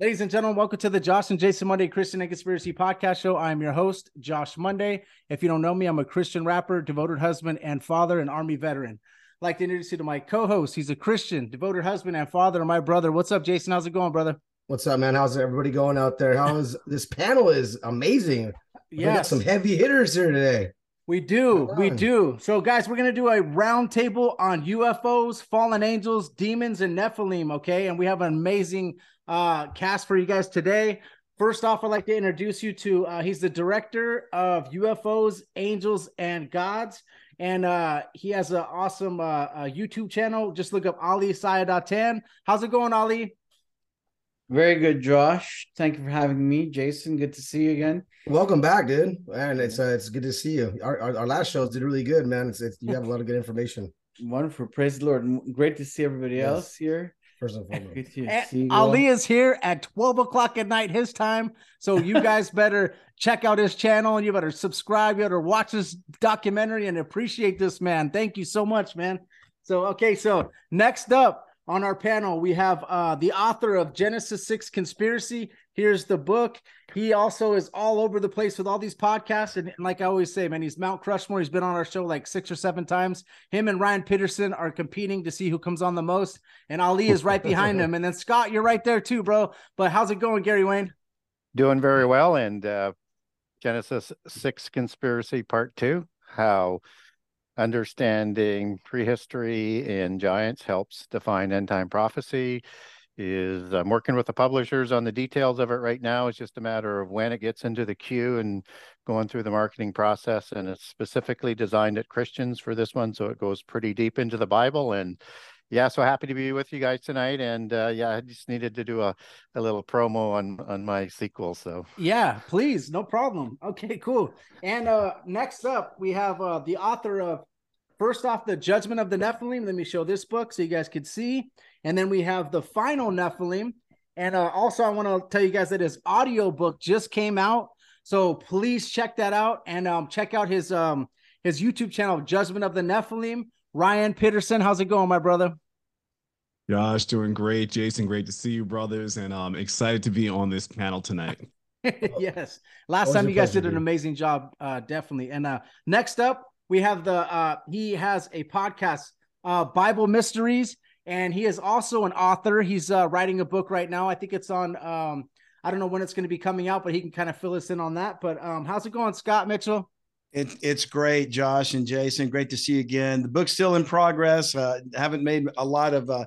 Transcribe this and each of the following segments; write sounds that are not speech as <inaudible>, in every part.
Ladies and gentlemen, welcome to the Josh and Jason Monday Christian and Conspiracy Podcast Show. I am your host, Josh Monday. If you don't know me, I'm a Christian rapper, devoted husband and father, and Army veteran. I'd like to introduce you to my co-host. He's a Christian, devoted husband and father, and my brother. What's up, Jason? How's it going, brother? What's up, man? How's everybody going out there? How is this panel is amazing. We got some heavy hitters here today. we do. We do. So, guys, we're gonna do a roundtable on UFOs, fallen angels, demons, and Nephilim. Okay, and we have an amazing uh, cast for you guys today. First off, I'd like to introduce you to uh, he's the director of UFOs, Angels, and Gods, and uh, he has an awesome uh, uh, YouTube channel. Just look up Ali Siadatan. How's it going, Ali? Very good, Josh. Thank you for having me, Jason. Good to see you again. Welcome back, dude. And it's uh, it's good to see you. Our, our, our last shows did really good, man. It's, it's you have a lot of good information. <laughs> Wonderful. Praise the Lord. Great to see everybody Yes. else here. First and foremost. And. Ali is here at 12 o'clock at night, his time. So you <laughs> guys better check out his channel and you better subscribe. You better watch this documentary and appreciate this man. Thank you so much, man. So, okay, so next up on our panel, we have uh, the author of Genesis 6 Conspiracy. Here's the book. He also is all over the place with all these podcasts. And, and like I always say, man, he's Mount Crushmore. He's been on our show like six or seven times. Him and Ryan Pitterson are competing to see who comes on the most and Ali is right behind <laughs> him. And then Scott, you're right there too, bro. But how's it going, Gary Wayne? Doing very well. And uh, Genesis 6 Conspiracy Part 2 How Understanding Prehistory and Giants Helps Define End Time Prophecy. Is I'm working with the publishers on the details of it right now. It's just a matter of when it gets into the queue and going through the marketing process. And it's specifically designed at Christians for this one. So it goes pretty deep into the Bible. And yeah, so happy to be with you guys tonight. And uh, yeah, I just needed to do a, a little promo on on my sequel. So Yeah, please, no problem. Okay, cool. And uh next up, we have uh the author of first off the Judgment of the Nephilim. Let me show this book so you guys could see. And then we have the final Nephilim. And uh, also, I want to tell you guys that his audio book just came out. So please check that out and um, check out his um his YouTube channel, Judgment of the Nephilim. Ryan Pitterson, how's it going, my brother? Josh, doing great. Jason, great to see you, brothers, and I'm excited to be on this panel tonight. <laughs> yes. Last time you guys did an amazing job, uh, definitely. And uh, next up, we have the uh, he has a podcast, uh, Bible Mysteries, and he is also an author. He's uh, writing a book right now. I think it's on. Um, I don't know when it's going to be coming out, but he can kind of fill us in on that. But um, how's it going, Scott Mitchell? It, it's great, Josh and Jason. Great to see you again. The book's still in progress. Uh, haven't made a lot of uh,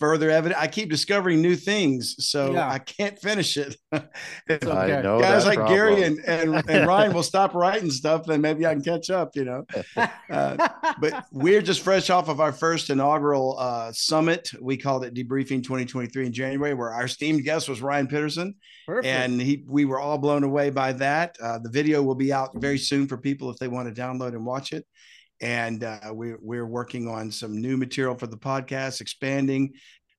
further evidence. I keep discovering new things, so Yeah. I can't finish it. <laughs> It's okay. I know Guys that like Gary and, and, and Ryan will stop writing stuff, then maybe I can catch up, you know. <laughs> Uh, but we're just fresh off of our first inaugural uh, summit. We called it Debriefing 2023 in January, where our esteemed guest was Ryan Pitterson, Perfect. and he we were all blown away by that. Uh, the video will be out very soon for people if they want to download and watch it. And uh, we're we're working on some new material for the podcast, expanding.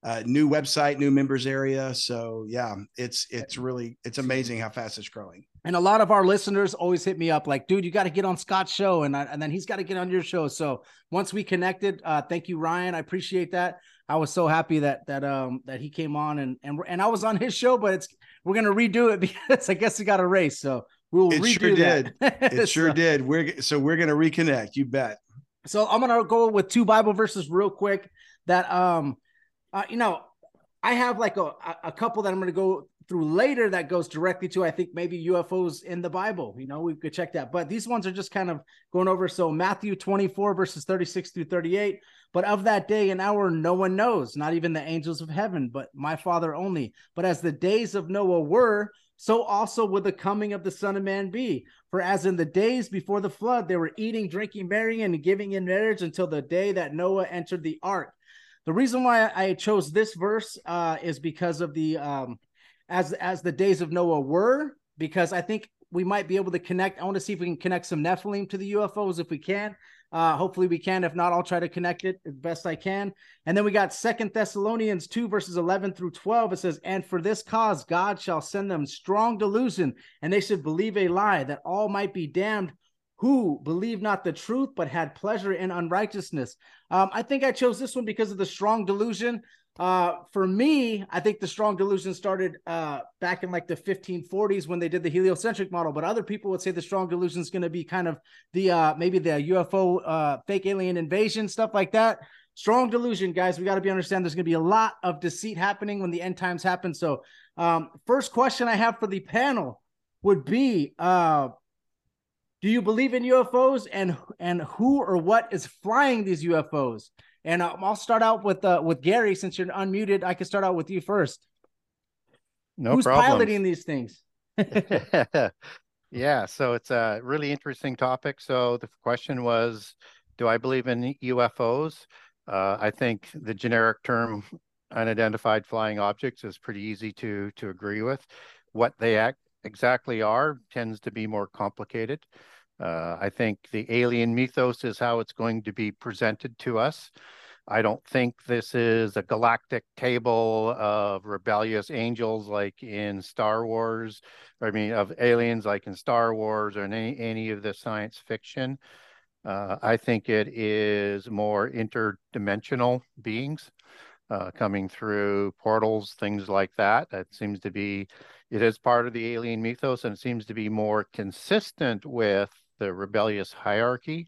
Uh, new website, new members area. So yeah, it's it's really it's amazing how fast it's growing. And a lot of our listeners always hit me up like, dude, you got to get on Scott's show. And, I, and then he's got to get on your show. So once we connected, uh, thank you, Ryan. I appreciate that. I was so happy that, that, um, that he came on and, and, and I was on his show, but it's, we're to redo it <laughs> because I guess he got a race. So we'll It sure that. It <laughs> sure So- did. We're so we're gonna reconnect. You bet. So I'm gonna go with two Bible verses real quick. That um, uh, you know, I have like a a couple that I'm gonna go through later that goes directly to I think maybe UFOs in the Bible. You know, we could check that. But these ones are just kind of going over. So Matthew 24 verses 36 through 38. But of that day and hour, no one knows, not even the angels of heaven, but my Father only. But as the days of Noah were, so also would the coming of the Son of Man be. For as in the days before the flood, they were eating, drinking, marrying, and giving in marriage until the day that Noah entered the ark. The reason why I chose this verse uh, is because of the um, as as the days of Noah were, because I think we might be able to connect. I want to see if we can connect some Nephilim to the UFOs if we can. Uh, hopefully we can. If not, I'll try to connect it as best I can. And then we got Second Thessalonians 2, verses 11 through 12. It says, And for this cause God shall send them strong delusion, and they should believe a lie, that all might be damned who believe not the truth, but had pleasure in unrighteousness. Um, I think I chose this one because of the strong delusion. Uh, for me, I think the strong delusion started uh, back in like the 1540s when they did the heliocentric model. But other people would say the strong delusion is going to be kind of the uh, maybe the UFO uh, fake alien invasion stuff like that. Strong delusion, guys. We got to be understand. There's going to be a lot of deceit happening when the end times happen. So, um, first question I have for the panel would be: uh, Do you believe in UFOs, and and who or what is flying these UFOs? And um, I'll start out with uh, with Gary since you're unmuted. I can start out with you first. No Who's problem. piloting these things? <laughs> <laughs> yeah, so it's a really interesting topic. So the question was, do I believe in UFOs? Uh, I think the generic term <laughs> unidentified flying objects is pretty easy to to agree with. What they act exactly are tends to be more complicated. Uh, I think the alien mythos is how it's going to be presented to us. I don't think this is a galactic table of rebellious angels like in Star Wars, I mean, of aliens like in Star Wars or in any, any of the science fiction. Uh, I think it is more interdimensional beings uh, coming through portals, things like that. That seems to be, it is part of the alien mythos and it seems to be more consistent with the rebellious hierarchy.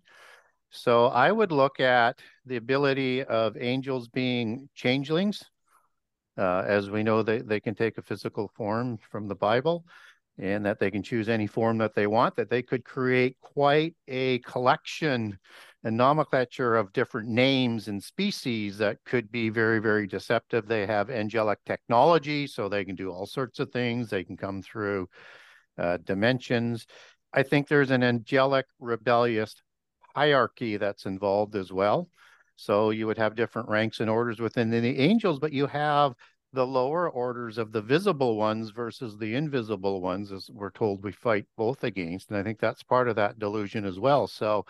So I would look at the ability of angels being changelings. Uh, as we know, they, they can take a physical form from the Bible and that they can choose any form that they want, that they could create quite a collection nomenclature of different names and species that could be very, very deceptive. They have angelic technology, so they can do all sorts of things. They can come through uh, dimensions. I think there's an angelic rebellious hierarchy that's involved as well. So you would have different ranks and orders within the angels, but you have the lower orders of the visible ones versus the invisible ones, as we're told we fight both against. And I think that's part of that delusion as well. So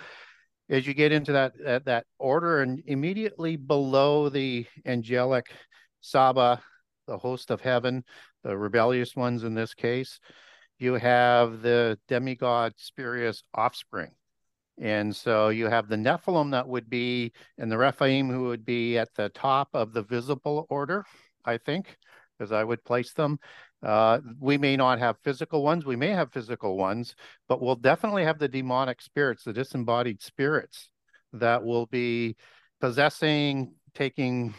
as you get into that that, that order and immediately below the angelic Saba, the host of heaven, the rebellious ones in this case, you have the demigod spurious offspring. And so you have the Nephilim that would be, and the Rephaim who would be at the top of the visible order, I think, as I would place them. Uh, we may not have physical ones, we may have physical ones, but we'll definitely have the demonic spirits, the disembodied spirits that will be possessing, taking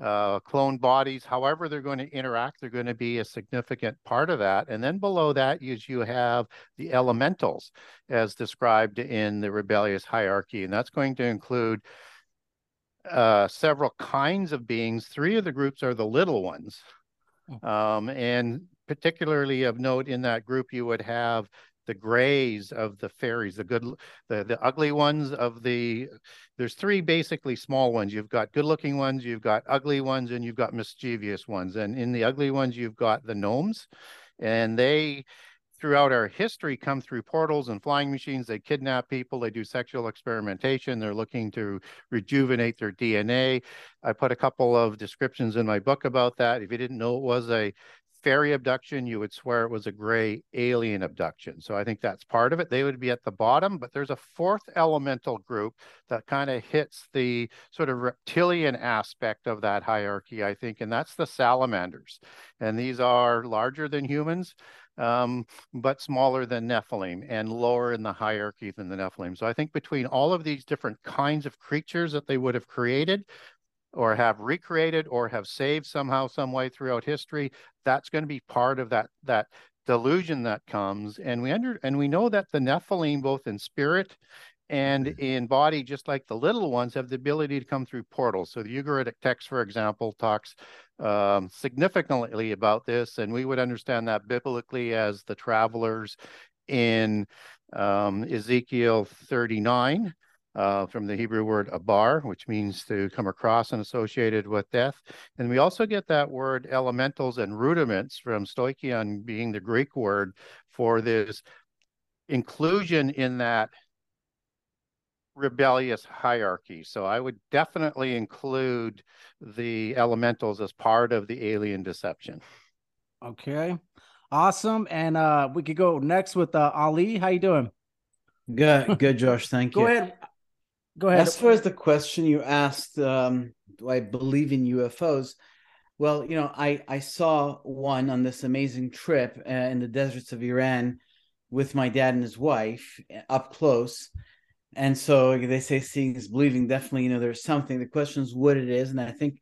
uh, clone bodies, however they're going to interact, they're going to be a significant part of that. And then below that is you have the elementals as described in the rebellious hierarchy. And that's going to include uh, several kinds of beings. Three of the groups are the little ones. Um, and particularly of note in that group, you would have the grays of the fairies, the good, the, the ugly ones of the, there's three basically small ones. You've got good looking ones, you've got ugly ones, and you've got mischievous ones. And in the ugly ones, you've got the gnomes and they throughout our history come through portals and flying machines. They kidnap people, they do sexual experimentation, they're looking to rejuvenate their DNA. I put a couple of descriptions in my book about that. If you didn't know it was a fairy abduction, you would swear it was a gray alien abduction. So I think that's part of it. They would be at the bottom, but there's a fourth elemental group that kind of hits the sort of reptilian aspect of that hierarchy, I think, and that's the salamanders. And these are larger than humans um, but smaller than Nephilim and lower in the hierarchy than the Nephilim. So I think between all of these different kinds of creatures that they would have created or have recreated or have saved somehow, some way throughout history, that's going to be part of that that delusion that comes. And we under and we know that the Nephilim, both in spirit and in body, just like the little ones, have the ability to come through portals. So the Ugaritic text, for example, talks um, significantly about this, and we would understand that biblically as the travelers in um, Ezekiel 39. Uh, from the Hebrew word abar, which means to come across and associated with death. And we also get that word elementals and rudiments from stoicheion being the Greek word for this inclusion in that rebellious hierarchy. So I would definitely include the elementals as part of the alien deception. Okay. Awesome. And uh we could go next with uh Ali. How you doing? Good, good, Josh. Thank Go you. Go ahead. Go ahead. As far as the question you asked, um, do I believe in UFOs? Well, you know, I I saw one on this amazing trip uh, in the deserts of Iran with my dad and his wife uh, up close. And so they say seeing is believing. Definitely, you know, there's something. The question is what it is, and I think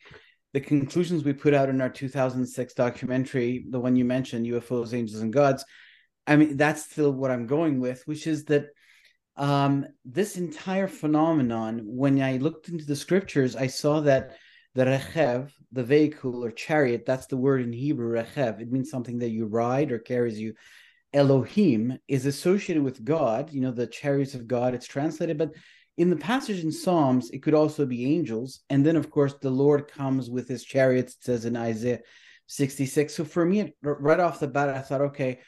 the conclusions we put out in our 2006 documentary, the one you mentioned, UFOs, Angels, and Gods. I mean, that's still what I'm going with, which is that um, this entire phenomenon, when I looked into the scriptures, I saw that the rechev, the vehicle or chariot, that's the word in Hebrew, rechev. It means something that you ride or carries you. Elohim is associated with God, you know, the chariots of God, it's translated, but in the passage in Psalms, it could also be angels. And then, of course, the Lord comes with his chariots, it says in Isaiah 66. So for me, right off the bat, I thought, okay,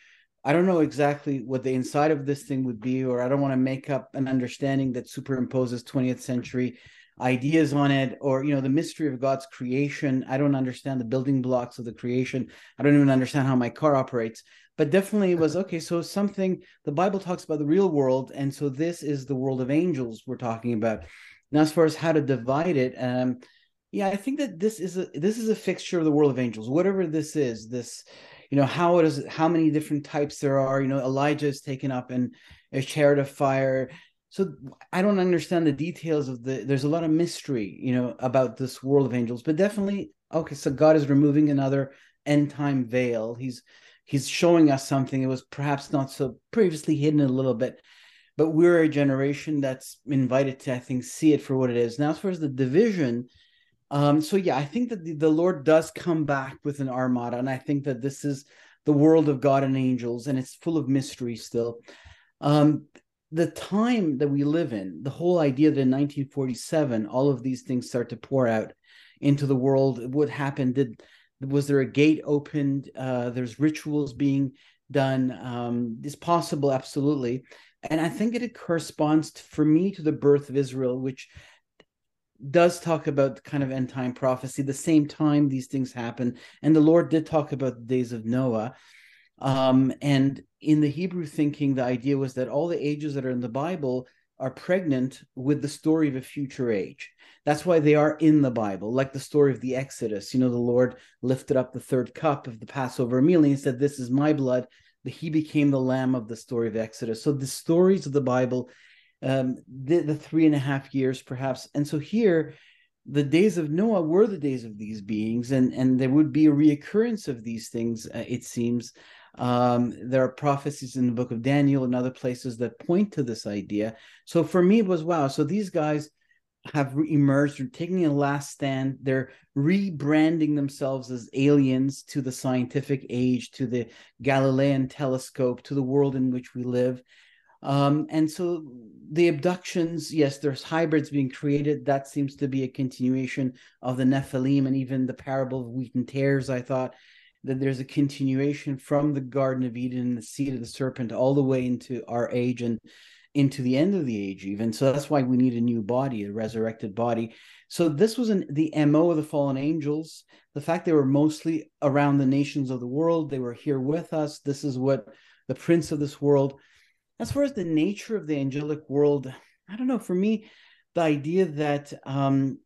I don't know exactly what the inside of this thing would be, or I don't want to make up an understanding that superimposes 20th century ideas on it, or you know, the mystery of God's creation. I don't understand the building blocks of the creation. I don't even understand how my car operates. But definitely it was <laughs> okay. So something the Bible talks about the real world, and so this is the world of angels we're talking about. Now, as far as how to divide it, um, yeah, I think that this is a this is a fixture of the world of angels. Whatever this is, this you know how it is how many different types there are you know elijah is taken up in a chariot of fire so i don't understand the details of the there's a lot of mystery you know about this world of angels but definitely okay so god is removing another end time veil he's he's showing us something that was perhaps not so previously hidden a little bit but we're a generation that's invited to i think see it for what it is now as far as the division um, so yeah, I think that the, the Lord does come back with an armada, and I think that this is the world of God and angels, and it's full of mystery still. Um, the time that we live in, the whole idea that in 1947 all of these things start to pour out into the world. What happened? Did was there a gate opened? Uh, there's rituals being done. Um, it's possible, absolutely, and I think it corresponds to, for me to the birth of Israel, which does talk about kind of end time prophecy. The same time these things happen, and the Lord did talk about the days of Noah. Um, and in the Hebrew thinking, the idea was that all the ages that are in the Bible are pregnant with the story of a future age. That's why they are in the Bible, like the story of the Exodus. You know, the Lord lifted up the third cup of the Passover meal and he said, This is my blood. He became the lamb of the story of Exodus. So the stories of the Bible um, the, the three and a half years, perhaps. And so here, the days of Noah were the days of these beings, and, and there would be a reoccurrence of these things, uh, it seems. Um, there are prophecies in the book of Daniel and other places that point to this idea. So for me, it was wow. So these guys have emerged or taking a last stand. They're rebranding themselves as aliens to the scientific age, to the Galilean telescope, to the world in which we live. Um, and so the abductions, yes, there's hybrids being created. That seems to be a continuation of the Nephilim and even the parable of wheat and tares. I thought that there's a continuation from the Garden of Eden and the seed of the serpent all the way into our age and into the end of the age, even. So that's why we need a new body, a resurrected body. So this was an, the MO of the fallen angels. The fact they were mostly around the nations of the world, they were here with us. This is what the prince of this world as far as the nature of the angelic world, I don't know. For me, the idea that um,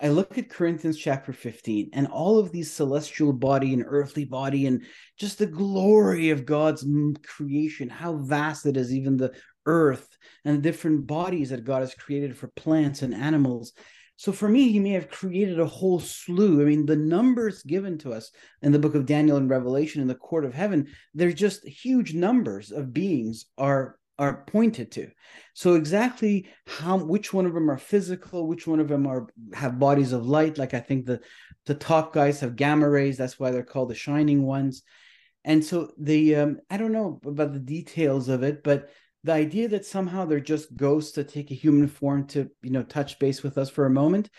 I look at Corinthians chapter 15 and all of these celestial body and earthly body and just the glory of God's creation, how vast it is, even the earth and the different bodies that God has created for plants and animals. So for me, he may have created a whole slew. I mean, the numbers given to us in the book of Daniel and Revelation in the court of heaven, they're just huge numbers of beings are are pointed to. So exactly how which one of them are physical, which one of them are have bodies of light, like I think the the top guys have gamma rays, that's why they're called the shining ones. And so the um, I don't know about the details of it, but the idea that somehow they're just ghosts that take a human form to you know touch base with us for a moment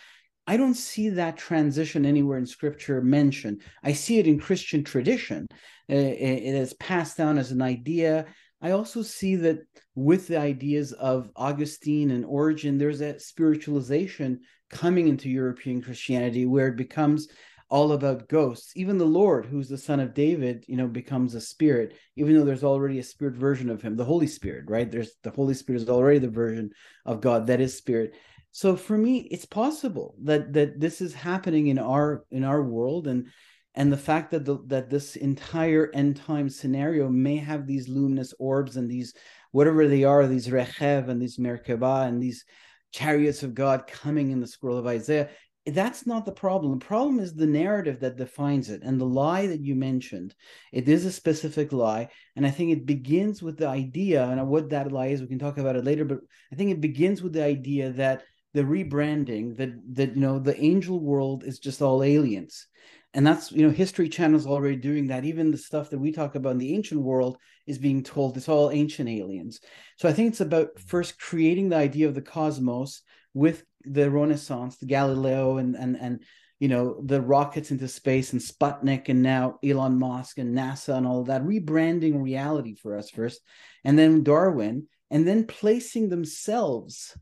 i don't see that transition anywhere in scripture mentioned. I see it in christian tradition. Uh, it is passed down as an idea. I also see that with the ideas of augustine and origen there's a spiritualization coming into european christianity where it becomes all about ghosts. Even the Lord, who's the son of David, you know, becomes a spirit, even though there's already a spirit version of him, the Holy Spirit, right? There's the Holy Spirit is already the version of God that is spirit. So for me, it's possible that that this is happening in our in our world, and and the fact that the, that this entire end time scenario may have these luminous orbs and these whatever they are, these rechev and these merkabah and these chariots of God coming in the scroll of Isaiah that's not the problem. The problem is the narrative that defines it and the lie that you mentioned. It is a specific lie. And I think it begins with the idea, and what that lie is, we can talk about it later, but I think it begins with the idea that the rebranding, that that you know, the angel world is just all aliens. And that's you know, History Channel is already doing that. Even the stuff that we talk about in the ancient world is being told it's all ancient aliens. So I think it's about first creating the idea of the cosmos with the Renaissance, the Galileo, and and and you know the rockets into space and Sputnik, and now Elon Musk and NASA and all that, rebranding reality for us first, and then Darwin, and then placing themselves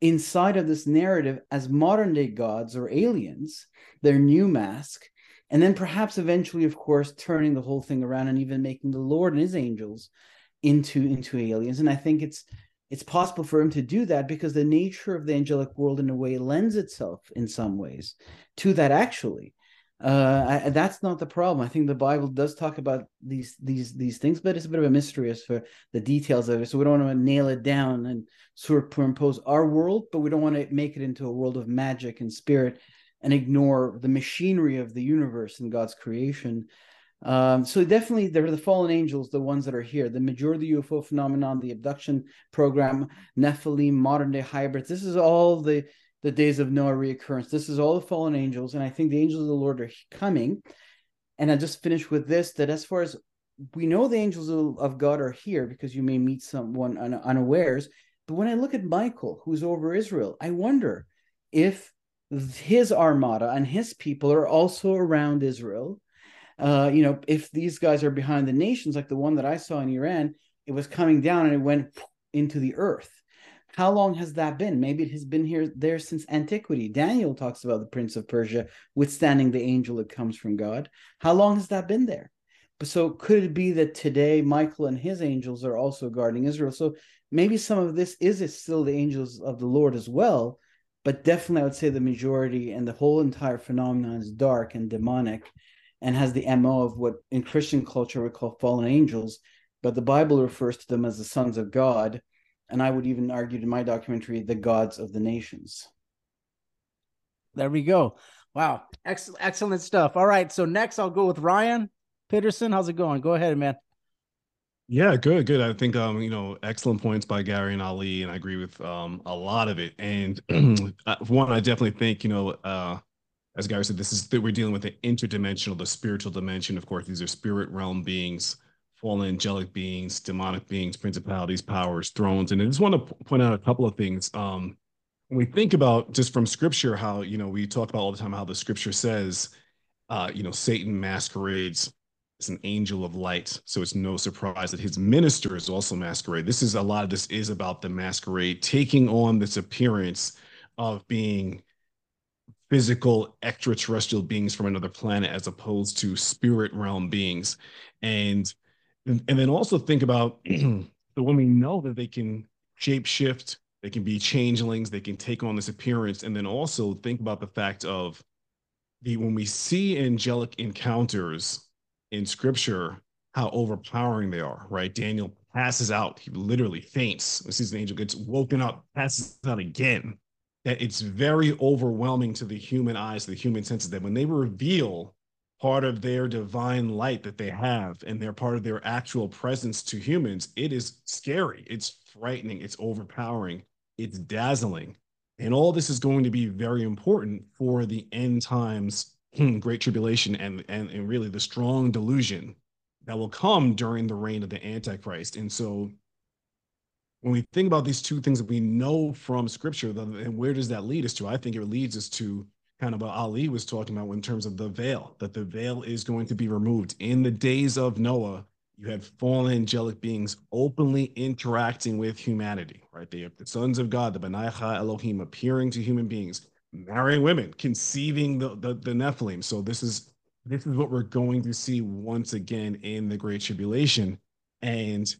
inside of this narrative as modern day gods or aliens, their new mask, and then perhaps eventually, of course, turning the whole thing around and even making the Lord and his angels into into aliens. And I think it's it's possible for him to do that because the nature of the angelic world in a way lends itself in some ways to that actually. Uh, I, that's not the problem. I think the bible does talk about these these these things but it's a bit of a mystery as for the details of it. So we don't want to nail it down and superimpose our world but we don't want to make it into a world of magic and spirit and ignore the machinery of the universe and god's creation um, so definitely, they're the fallen angels, the ones that are here. The majority of the UFO phenomenon, the abduction program, Nephilim, modern day hybrids. This is all the the days of Noah reoccurrence. This is all the fallen angels, and I think the angels of the Lord are coming. And I just finished with this: that as far as we know, the angels of, of God are here because you may meet someone un, unawares. But when I look at Michael, who's over Israel, I wonder if his armada and his people are also around Israel uh, you know, if these guys are behind the nations, like the one that I saw in Iran, it was coming down and it went into the earth. How long has that been? Maybe it has been here there since antiquity. Daniel talks about the prince of Persia withstanding the angel that comes from God. How long has that been there? So could it be that today Michael and his angels are also guarding Israel? So maybe some of this is still the angels of the Lord as well, but definitely I would say the majority and the whole entire phenomenon is dark and demonic and has the MO of what in Christian culture we call fallen angels, but the Bible refers to them as the sons of God. And I would even argue in my documentary, the gods of the nations. There we go. Wow. Excellent, excellent stuff. All right. So next I'll go with Ryan Pitterson. How's it going? Go ahead, man. Yeah, good, good. I think um, you know, excellent points by Gary and Ali, and I agree with um a lot of it. And <clears throat> uh, one, I definitely think, you know, uh as Gary said, this is that we're dealing with the interdimensional, the spiritual dimension. Of course, these are spirit realm beings, fallen angelic beings, demonic beings, principalities, powers, thrones. And I just want to point out a couple of things. Um, when we think about just from scripture, how you know we talk about all the time how the scripture says, uh, you know, Satan masquerades as an angel of light. So it's no surprise that his ministers also masquerade. This is a lot of this is about the masquerade taking on this appearance of being physical extraterrestrial beings from another planet as opposed to spirit realm beings. And and, and then also think about so when we know that they can shape shift, they can be changelings, they can take on this appearance, and then also think about the fact of the when we see angelic encounters in scripture how overpowering they are, right? Daniel passes out, he literally faints. We sees an angel gets woken up, passes out again. That it's very overwhelming to the human eyes, the human senses, that when they reveal part of their divine light that they have and they're part of their actual presence to humans, it is scary, it's frightening, it's overpowering, it's dazzling. And all this is going to be very important for the end times Hmm, great tribulation and, and and really the strong delusion that will come during the reign of the antichrist and so when we think about these two things that we know from scripture and where does that lead us to i think it leads us to kind of what ali was talking about in terms of the veil that the veil is going to be removed in the days of noah you had fallen angelic beings openly interacting with humanity right they the sons of god the benaicha elohim appearing to human beings marrying women, conceiving the, the, the Nephilim. So this is this is what we're going to see once again in the Great Tribulation. And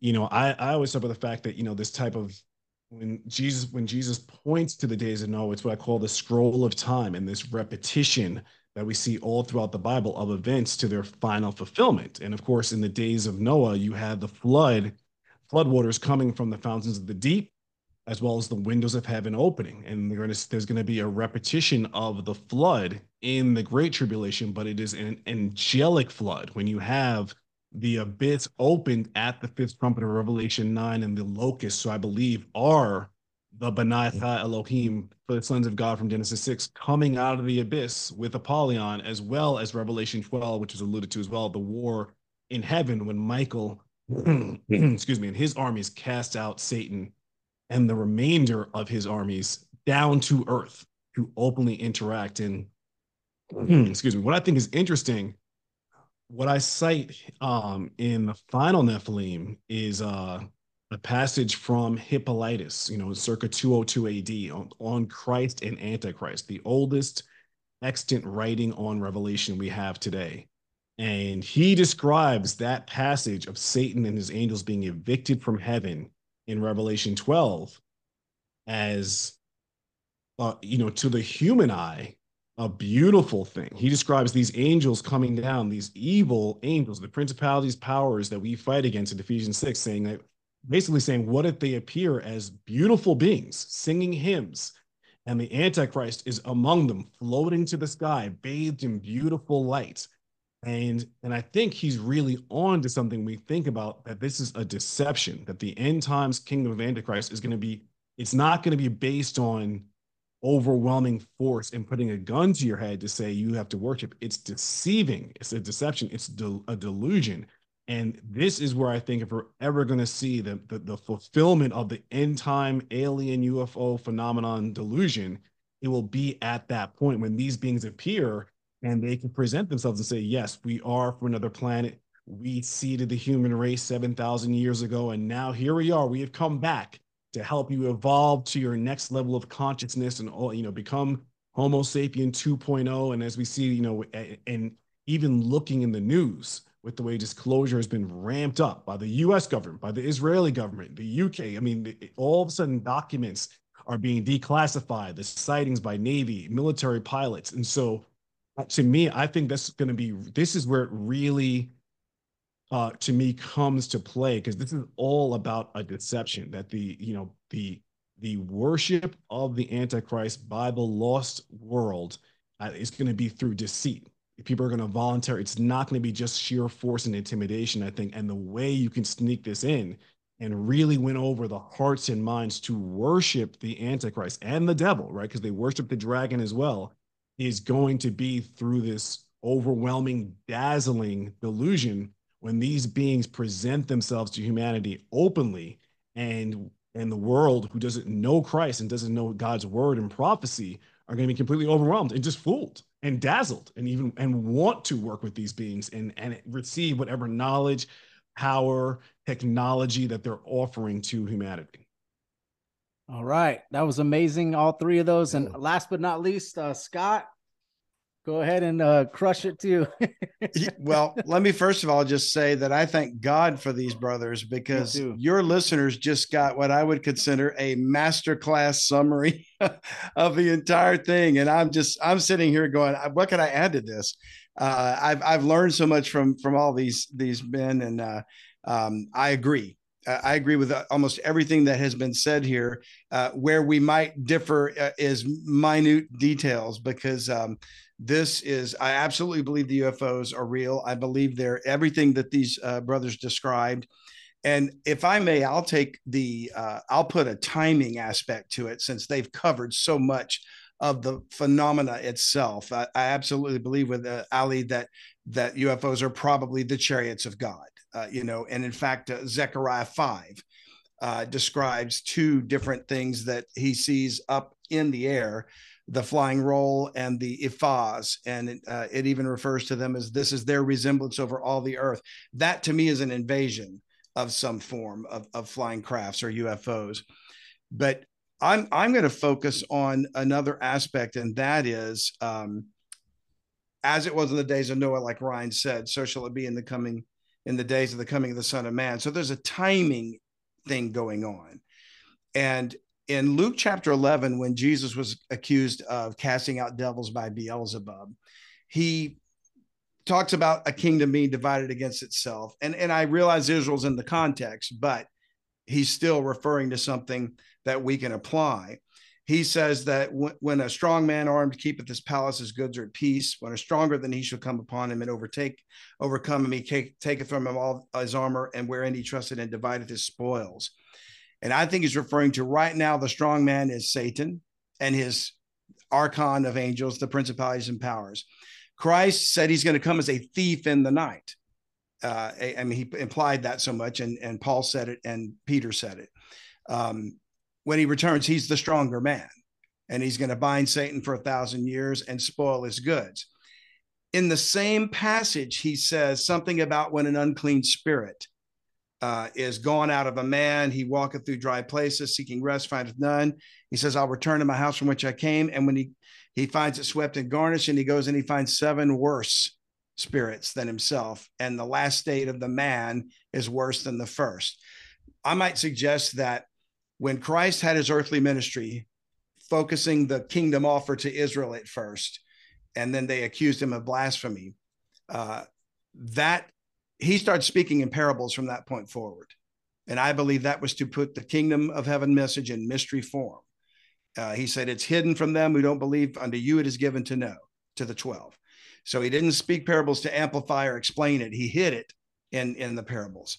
you know, I, I always talk about the fact that you know this type of when Jesus when Jesus points to the days of Noah, it's what I call the scroll of time and this repetition that we see all throughout the Bible of events to their final fulfillment. And of course, in the days of Noah, you had the flood, floodwaters coming from the fountains of the deep as well as the windows of heaven opening. And gonna, there's going to be a repetition of the flood in the Great Tribulation, but it is an angelic flood when you have the abyss opened at the fifth trumpet of Revelation 9 and the locusts, so I believe are the Benaicha mm-hmm. Elohim for the sons of God from Genesis 6 coming out of the abyss with Apollyon, as well as Revelation 12, which is alluded to as well, the war in heaven when Michael, <clears throat> excuse me, and his armies cast out Satan and the remainder of his armies down to earth to openly interact and <clears throat> excuse me. What i think is interesting what i cite um, in the final nephilim is uh, a passage from hippolytus you know circa 202 ad on, on christ and antichrist the oldest extant writing on revelation we have today. And he describes that passage of satan and his angels being evicted from heaven in Revelation 12 as, uh, you know, to the human eye, a beautiful thing. He describes these angels coming down, these evil angels, the principalities, powers that we fight against in Ephesians 6, saying that basically saying, what if they appear as beautiful beings singing hymns? And the Antichrist is among them, floating to the sky, bathed in beautiful light. And and I think he's really on to something we think about that this is a deception, that the end times kingdom of Antichrist is going to be, it's not going to be based on overwhelming force and putting a gun to your head to say you have to worship. It's deceiving. It's a deception. It's de- a delusion. And this is where I think if we're ever going to see the, the, the fulfillment of the end time alien UFO phenomenon delusion, it will be at that point when these beings appear and they can present themselves and say, yes, we are from another planet. We seeded the human race 7,000 years ago, and now here we are. We have come back to help you evolve to your next level of consciousness and all, you know, become Homo sapien 2.0. And as we see, you know, and even looking in the news with the way disclosure has been ramped up by the US government, by the Israeli government, the UK. I mean, all of a sudden documents are being declassified, the sightings by Navy, military pilots. And so uh, to me, I think that's going to be this is where it really uh to me comes to play because this is all about a deception that the you know the the worship of the antichrist by the lost world uh, is going to be through deceit people are going to volunteer. It's not going to be just sheer force and intimidation, I think. And the way you can sneak this in and really win over the hearts and minds to worship the Antichrist and the devil, right? Because they worship the dragon as well, is going to be through this overwhelming, dazzling delusion when these beings present themselves to humanity openly and and the world who doesn't know Christ and doesn't know God's word and prophecy are going to be completely overwhelmed and just fooled and dazzled and even and want to work with these beings and and receive whatever knowledge power technology that they're offering to humanity All right. That was amazing. All three of those. And last but not least, uh, Scott, go ahead and uh, crush it too. <laughs> well, let me first of all just say that I thank God for these brothers because your listeners just got what I would consider a masterclass summary <laughs> of the entire thing, and I'm just I'm sitting here going, what can I add to this? Uh, I've I've learned so much from from all these these men, and uh, um, I agree. Uh, I agree with uh, almost everything that has been said here. Uh, where we might differ uh, is minute details because um, this is i absolutely believe the ufos are real. I believe they're everything that these uh, brothers described. And if i may i'll take the uh, i'll put a timing aspect to it since they've covered so much of the phenomena itself. I, I absolutely believe with uh, ali that that ufos are probably the chariots of god uh, you know and in fact uh, zechariah 5 uh, describes two different things that he sees up in the air the flying roll and the ifaz and it, uh, it even refers to them as this is their resemblance over all the earth. That to me is an invasion of some form of, of flying crafts or ufos but i'm i'm going to focus on another aspect and that is um, as it was in the days of noah like ryan said so shall it be in the coming in the days of the coming of the son of man. So there's a timing thing going on. And in Luke chapter 11, when Jesus was accused of casting out devils by Beelzebub, he talks about a kingdom being divided against itself. And, and I realize Israel's in the context, but he's still referring to something that we can apply. He says that w- when a strong man armed keepeth his palace, his goods are at peace. When a stronger than he shall come upon him and overtake, overcome him, he take, taketh from him all his armor, and wherein he trusted and divideth his spoils. And I think he's referring to right now the strong man is Satan and his archon of angels, the principalities and powers. Christ said he's going to come as a thief in the night. Uh, I mean, he implied that so much, and, and Paul said it, and Peter said it. Um, when he returns, he's the stronger man, and he's going to bind Satan for a thousand years and spoil his goods. In the same passage, he says something about when an unclean spirit uh, is gone out of a man. He walketh through dry places, seeking rest, findeth none. He says, I'll return to my house from which I came. And when he, he finds it swept and garnished, and he goes and he finds seven worse spirits than himself. And the last state of the man is worse than the first. I might suggest that when Christ had his earthly ministry, focusing the kingdom offer to Israel at first, and then they accused him of blasphemy, uh, that he starts speaking in parables from that point forward. And I believe that was to put the kingdom of heaven message in mystery form. Uh, he said, It's hidden from them who don't believe, unto you it is given to know, to the 12. So he didn't speak parables to amplify or explain it. He hid it in, in the parables.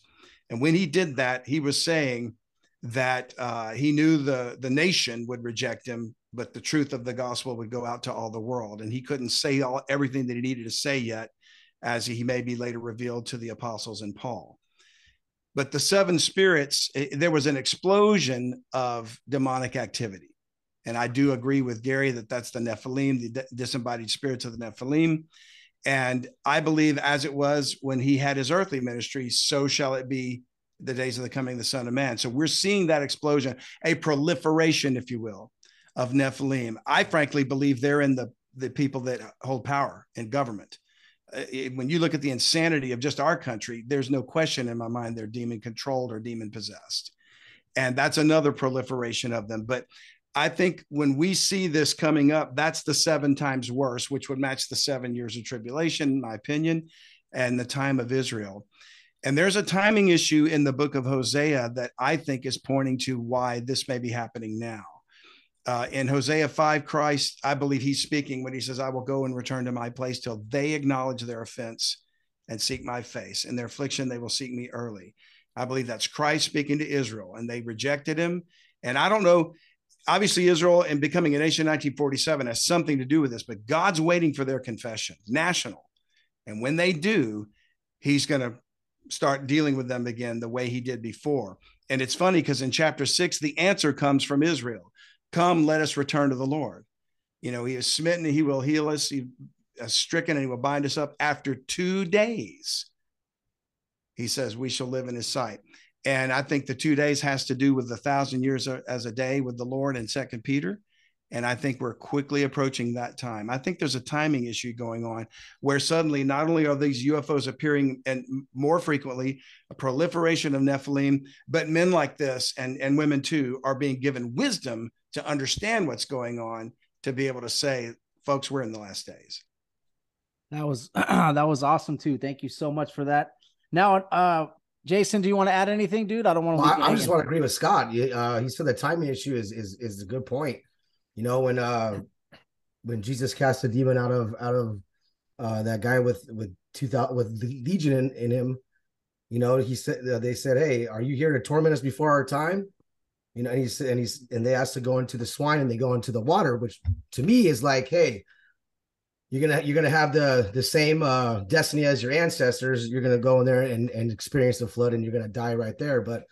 And when he did that, he was saying that uh, he knew the, the nation would reject him, but the truth of the gospel would go out to all the world. And he couldn't say all, everything that he needed to say yet as he may be later revealed to the apostles and Paul. But the seven spirits, it, there was an explosion of demonic activity. And I do agree with Gary that that's the Nephilim, the disembodied spirits of the Nephilim. And I believe, as it was when he had his earthly ministry, so shall it be the days of the coming of the Son of Man. So we're seeing that explosion, a proliferation, if you will, of Nephilim. I frankly believe they're in the, the people that hold power in government. Uh, when you look at the insanity of just our country, there's no question in my mind they're demon controlled or demon possessed. And that's another proliferation of them. But I think when we see this coming up, that's the seven times worse, which would match the seven years of tribulation, in my opinion, and the time of Israel. And there's a timing issue in the book of Hosea that I think is pointing to why this may be happening now. Uh, in Hosea 5, Christ, I believe he's speaking when he says, I will go and return to my place till they acknowledge their offense and seek my face. In their affliction, they will seek me early. I believe that's Christ speaking to Israel, and they rejected him. And I don't know, obviously, Israel and becoming a nation in 1947 has something to do with this, but God's waiting for their confession, national. And when they do, he's going to start dealing with them again the way he did before. And it's funny because in chapter six, the answer comes from Israel Come, let us return to the Lord. You know, he is smitten, and he will heal us, he is stricken, and he will bind us up. After two days, he says, We shall live in his sight. And I think the two days has to do with the thousand years as a day with the Lord in Second Peter. And I think we're quickly approaching that time. I think there's a timing issue going on where suddenly not only are these UFOs appearing and more frequently, a proliferation of Nephilim, but men like this and, and women too are being given wisdom to understand what's going on to be able to say, folks, we're in the last days. That was <clears throat> that was awesome too. Thank you so much for that. Now, uh, Jason, do you want to add anything, dude? I don't want to. Well, I, I just want to agree with Scott. Uh, he said the timing issue is is is a good point. You know, when uh when Jesus cast a demon out of out of uh that guy with with two thousand with legion in, in him, you know, he said uh, they said, "Hey, are you here to torment us before our time?" You know, and he's and he's and they asked to go into the swine and they go into the water, which to me is like, hey, you're gonna you're gonna have the the same uh destiny as your ancestors. You're gonna go in there and and experience the flood, and you're gonna die right there. But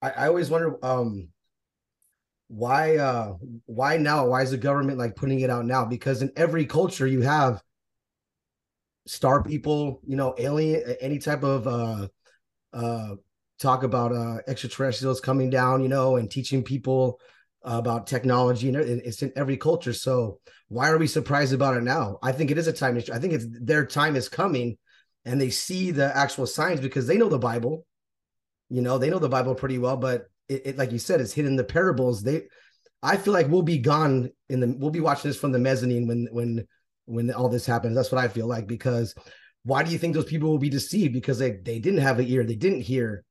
I, I always wonder, um, why uh why now why is the government like putting it out now because in every culture you have star people you know alien any type of uh uh talk about uh extraterrestrials coming down you know and teaching people about technology and it's in every culture so why are we surprised about it now i think it is a time issue i think it's their time is coming and they see the actual signs because they know the bible you know they know the bible pretty well but it, it, like you said, it's hidden the parables. They, I feel like we'll be gone in the. We'll be watching this from the mezzanine when when when all this happens. That's what I feel like because why do you think those people will be deceived? Because they they didn't have an ear, they didn't hear,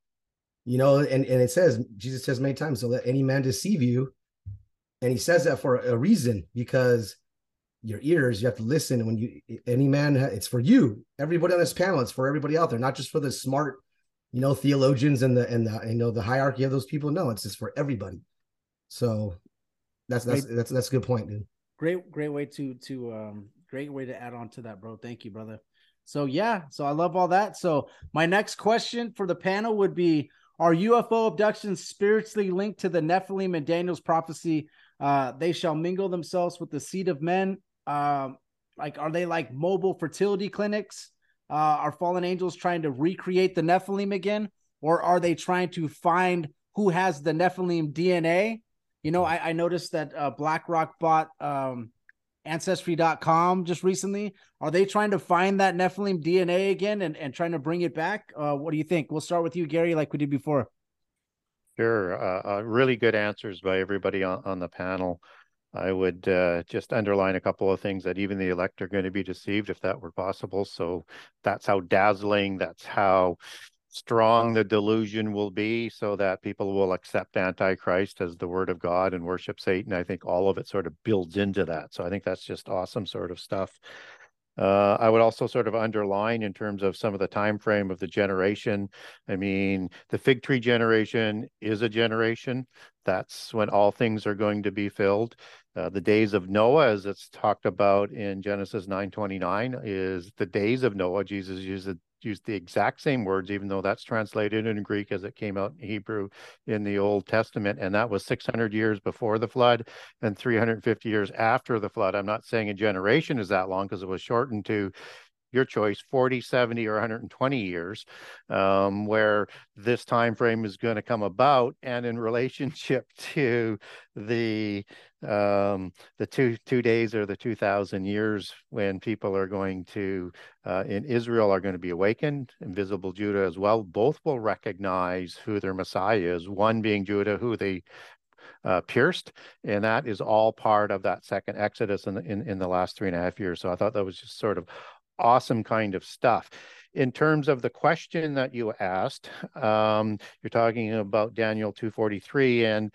you know. And and it says Jesus says many times, so let any man deceive you, and he says that for a reason because your ears you have to listen when you any man it's for you. Everybody on this panel it's for everybody out there not just for the smart you know theologians and the and the you know the hierarchy of those people. No it's just for everybody. So that's that's that's that's a good point dude. Great great way to to um great way to add on to that bro. Thank you brother. So yeah so i love all that. So my next question for the panel would be are ufo abductions spiritually linked to the nephilim and daniel's prophecy? Uh they shall mingle themselves with the seed of men. Um like are they like mobile fertility clinics? Uh, are fallen angels trying to recreate the Nephilim again, or are they trying to find who has the Nephilim DNA? You know, I, I noticed that uh, BlackRock bought um, Ancestry.com just recently. Are they trying to find that Nephilim DNA again and, and trying to bring it back? Uh, what do you think? We'll start with you, Gary, like we did before. Sure. Uh, uh really good answers by everybody on, on the panel. I would uh, just underline a couple of things that even the elect are going to be deceived if that were possible. So that's how dazzling, that's how strong the delusion will be so that people will accept Antichrist as the word of God and worship Satan. I think all of it sort of builds into that. So I think that's just awesome sort of stuff. Uh, I would also sort of underline in terms of some of the time frame of the generation. I mean, the fig tree generation is a generation. That's when all things are going to be filled. Uh, the days of Noah, as it's talked about in Genesis 9:29, is the days of Noah. Jesus used the, used the exact same words, even though that's translated in Greek as it came out in Hebrew in the Old Testament, and that was 600 years before the flood and 350 years after the flood. I'm not saying a generation is that long because it was shortened to your choice 40 70 or 120 years um, where this time frame is going to come about and in <laughs> relationship to the um, the two two days or the 2000 years when people are going to uh, in israel are going to be awakened invisible judah as well both will recognize who their messiah is one being judah who they uh, pierced, and that is all part of that second Exodus in in, in the last three and a half years. So I thought that was just sort of awesome kind of stuff. In terms of the question that you asked, um, you're talking about Daniel 243, and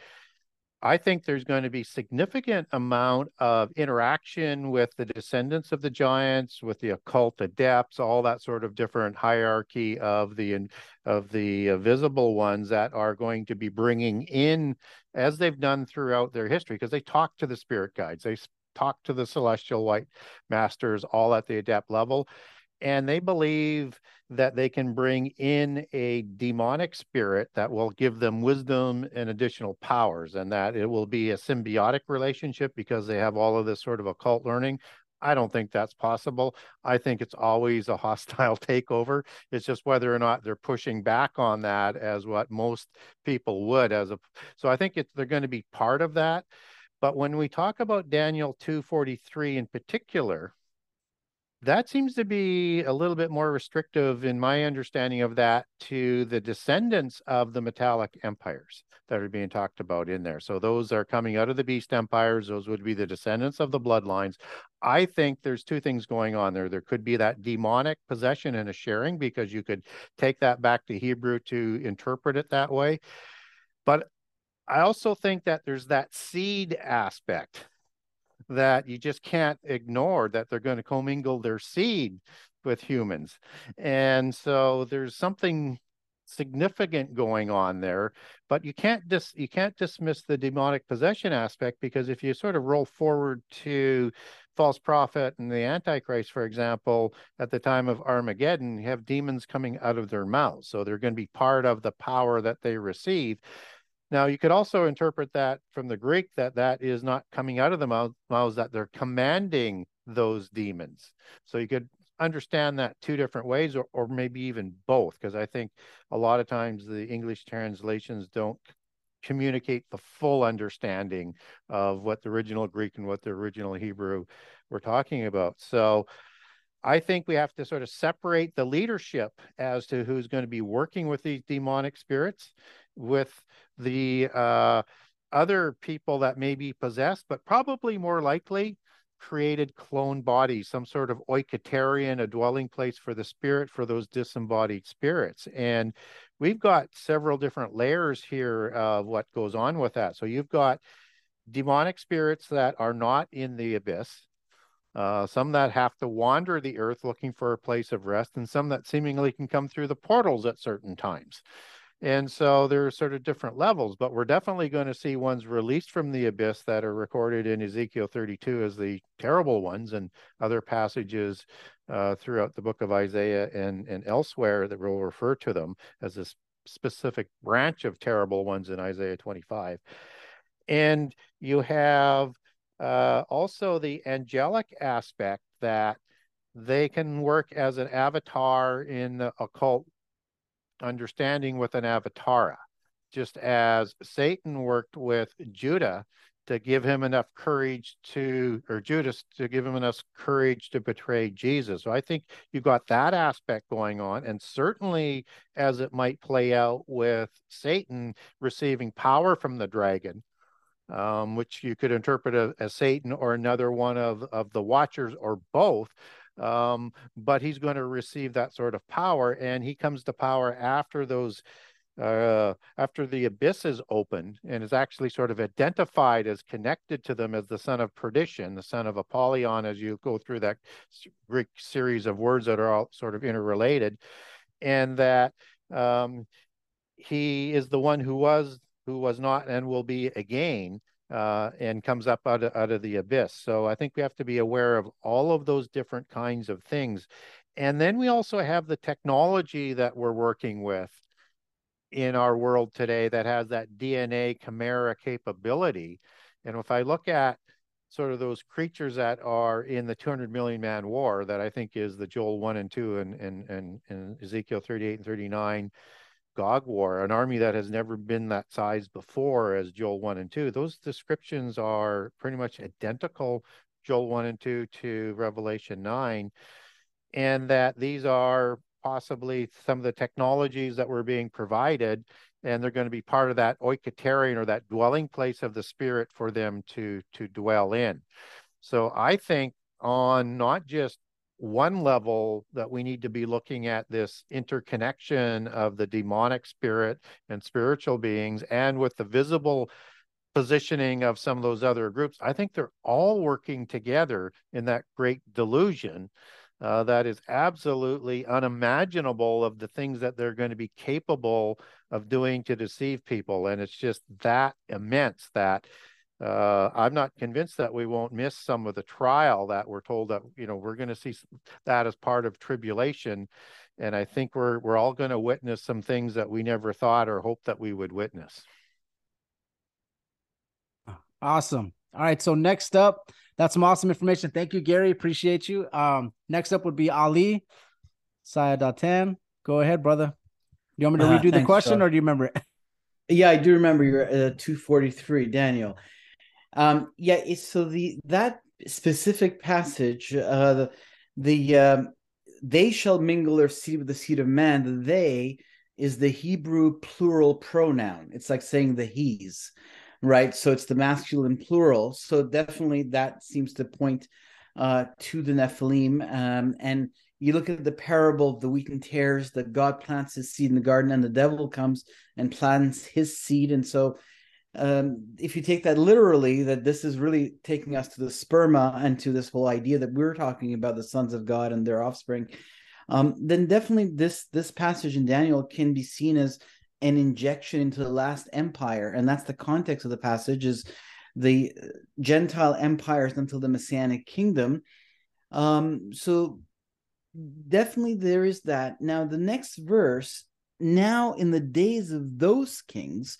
I think there's going to be significant amount of interaction with the descendants of the giants, with the occult adepts, all that sort of different hierarchy of the of the uh, visible ones that are going to be bringing in, as they've done throughout their history, because they talk to the spirit guides, they talk to the celestial white masters, all at the adept level, and they believe that they can bring in a demonic spirit that will give them wisdom and additional powers and that it will be a symbiotic relationship because they have all of this sort of occult learning. I don't think that's possible. I think it's always a <laughs> hostile takeover. It's just whether or not they're pushing back on that as what most people would as a so i think it's they're going to be part of that. But when we talk about daniel 243 in particular that seems to be a little bit more restrictive in my understanding of that to the descendants of the metallic empires that are being talked about in there. So those are coming out of the beast empires. Those would be the descendants of the bloodlines. I think there's two things going on there. There could be that demonic possession and a sharing because you could take that back to Hebrew to interpret it that way. But I also think that there's that seed aspect that you just can't ignore that they're going to commingle their seed with humans. And so there's something significant going on there but you can't dis you can't dismiss the demonic possession aspect because if you sort of roll forward to false prophet and the antichrist for example at the time of armageddon you have demons coming out of their mouths so they're going to be part of the power that they receive now, you could also interpret that from the Greek that that is not coming out of the mouth, mouths, that they're commanding those demons. So you could understand that two different ways, or, or maybe even both, because I think a lot of times the English translations don't communicate the full understanding of what the original Greek and what the original Hebrew were talking about. So I think we have to sort of separate the leadership as to who's going to be working with these demonic spirits with the uh, other people that may be possessed, but probably more likely created clone bodies, some sort of oiketerion, a dwelling place for the spirit for those disembodied spirits. And we've got several different layers here of what goes on with that. So you've got demonic spirits that are not in the abyss. Uh, some that have to wander the earth looking for a place of rest, and some that seemingly can come through the portals at certain times. And so there are sort of different levels, but we're definitely going to see ones released from the abyss that are recorded in Ezekiel 32 as the terrible ones and other passages uh, throughout the book of Isaiah and, and elsewhere that will refer to them as this specific branch of terrible ones in Isaiah 25. And you have uh, also the angelic aspect that they can work as an avatar in the occult understanding with an avatara, just as Satan worked with Judah to give him enough courage to, or Judas to give him enough courage to betray Jesus. So I think you've got that aspect going on. And certainly as it might play out with Satan receiving power from the dragon, um, which you could interpret as Satan or another one of, of the watchers or both um, but he's going to receive that sort of power, and he comes to power after those. Uh, after the abyss is opened and is actually sort of identified as connected to them as the son of perdition, the son of Apollyon, as you go through that Greek series of words that are all sort of interrelated, and that um, he is the one who was, who was not, and will be again uh, and comes up out of, out of the abyss. So I think we have to be aware of all of those different kinds of things. And then we also have the technology that we're working with in our world today that has that DNA chimera capability. And if I look at sort of those creatures that are in the 200 million man war that I think is the Joel 1 and 2 and, and, and, and Ezekiel 38 and 39 Gog War, an army that has never been that size before as Joel 1 and 2. Those descriptions are pretty much identical, Joel 1 and 2 to Revelation 9, and that these are possibly some of the technologies that were being provided, and they're going to be part of that oiketerion or that dwelling place of the spirit for them to to dwell in. So I think on not just one level that we need to be looking at this interconnection of the demonic spirit and spiritual beings and with the visible positioning of some of those other groups. I think they're all working together in that great delusion uh, that is absolutely unimaginable of the things that they're going to be capable of doing to deceive people. And it's just that immense that uh, I'm not convinced that we won't miss some of the trial that we're told that, you know, we're going to see that as part of tribulation. And I think we're, we're all going to witness some things that we never thought or hoped that we would witness. Awesome. All right. So next up, that's some awesome information. Thank you, Gary. Appreciate you. Um, next up would be Ali Siadatan. Go ahead, brother. Do You want me to Uh, redo the question John. or do you remember it? Yeah, I do remember you're uh, 243, Daniel. Um, yeah, so the that specific passage, uh, the the um, they shall mingle their seed with the seed of man. The they is the Hebrew plural pronoun. It's like saying the he's, right? So it's the masculine plural. So definitely that seems to point uh, to the Nephilim. Um, and you look at the parable of the wheat and tares that God plants his seed in the garden and the devil comes and plants his seed. And so, um, if you take that literally, that this is really taking us to the sperma and to this whole idea that we're talking about the sons of God and their offspring, um, then definitely this this passage in Daniel can be seen as an injection into the last empire, and that's the context of the passage is the Gentile empires until the Messianic kingdom. Um, so definitely there is that. Now the next verse, now in the days of those kings,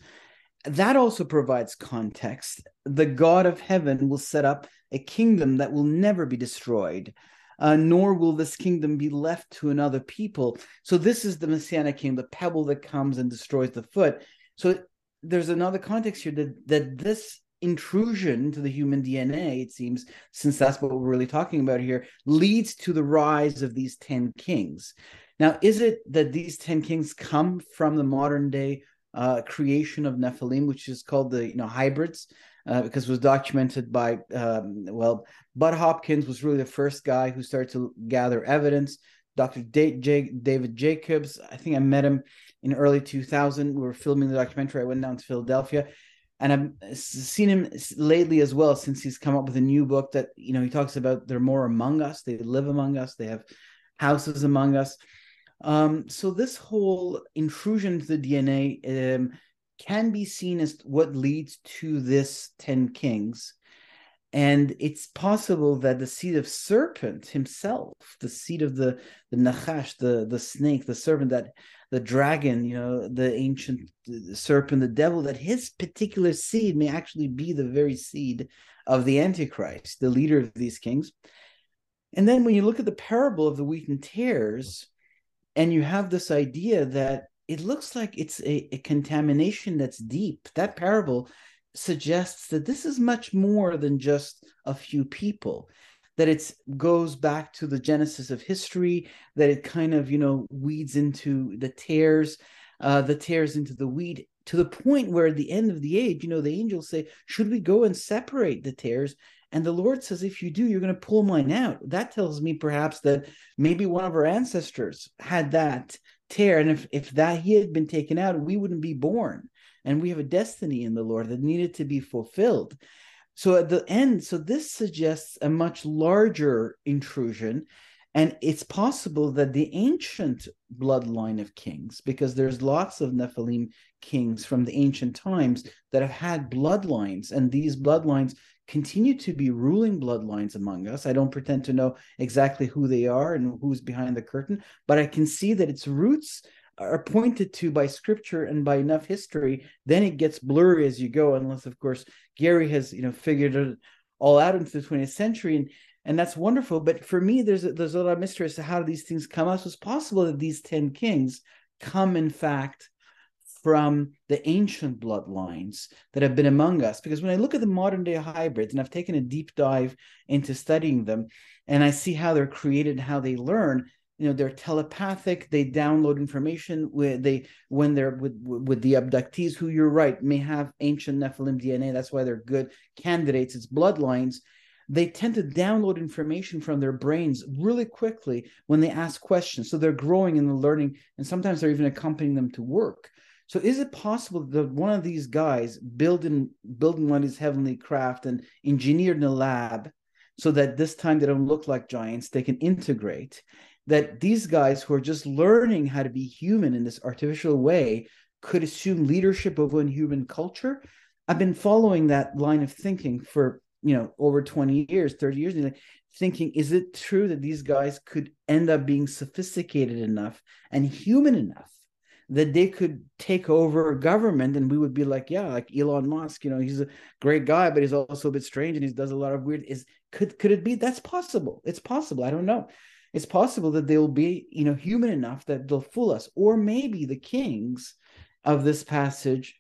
that also provides context. The God of heaven will set up a kingdom that will never be destroyed. Uh, nor will this kingdom be left to another people. So this is the messianic kingdom, the pebble that comes and destroys the foot. So there's another context here that that this intrusion into the human DNA, it seems, since that's what we're really talking about here, leads to the rise of these 10 kings. Now, is it that these 10 kings come from the modern day uh, creation of Nephilim, which is called the you know hybrids, uh, because was documented by um, well, Bud Hopkins was really the first guy who started to gather evidence. Dr. David Jacobs, I think I met him in early 2000. We were filming the documentary. I went down to Philadelphia, and I've seen him lately as well since he's come up with a new book that you know he talks about they're more among us. They live among us. They have houses among us. Um, so this whole intrusion into the DNA um, can be seen as what leads to this 10 kings. And it's possible that the seed of serpent himself, the seed of the the Nachash, the the snake, the serpent, that the dragon, you know, the ancient serpent, the devil, that his particular seed may actually be the very seed of the Antichrist, the leader of these kings. And then when you look at the parable of the wheat and tares, and you have this idea that it looks like it's a, a, contamination that's deep. That parable suggests that this is much more than just a few people, that it goes back to the genesis of history, that it kind of, you know, weeds into the tares, uh, the tares into the wheat, to the point where at the end of the age, you know, the angels say, should we go and separate the tares? And the Lord says, if you do, you're going to pull mine out. That tells me perhaps that maybe one of our ancestors had that tear. And if, if that he had been taken out, we wouldn't be born. And we have a destiny in the Lord that needed to be fulfilled. So at the end, so this suggests a much larger intrusion. And it's possible that the ancient bloodline of kings, because there's lots of Nephilim kings from the ancient times that have had bloodlines, and these bloodlines continue to be ruling bloodlines among us. I don't pretend to know exactly who they are and who's behind the curtain, but I can see that its roots are pointed to by scripture and by enough history. Then it gets blurry as you go, unless, of course, Gary has you know figured it all out into the 20th century, and and that's wonderful. But for me, there's a, there's a lot of mystery as to how these things come out. So it's possible that these ten kings come, in fact, from the ancient bloodlines that have been among us. Because when I look at the modern day hybrids, and I've taken a deep dive into studying them, and I see how they're created, how they learn, you know, they're telepathic. They download information where they when they're with with the abductees, who you're right may have ancient Nephilim DNA. That's why they're good candidates. It's bloodlines. They tend to download information from their brains really quickly when they ask questions. So they're growing and they're learning, and sometimes they're even accompanying them to work. So is it possible that one of these guys building building one of these heavenly craft and engineered in a lab so that this time they don't look like giants, they can integrate? That these guys who are just learning how to be human in this artificial way could assume leadership over in human culture. I've been following that line of thinking for you know over 20 years 30 years thinking is it true that these guys could end up being sophisticated enough and human enough that they could take over government and we would be like yeah like Elon Musk you know he's a great guy but he's also a bit strange and he does a lot of weird is could could it be? That's possible. It's possible. I don't know. It's possible that they'll be you know human enough that they'll fool us. Or maybe the kings of this passage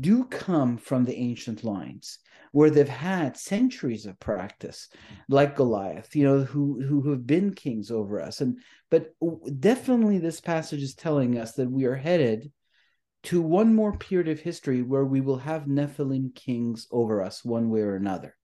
do come from the ancient lines where they've had centuries of practice like goliath you know who who have been kings over us. And but definitely this passage is telling us that we are headed to one more period of history where we will have nephilim kings over us one way or another.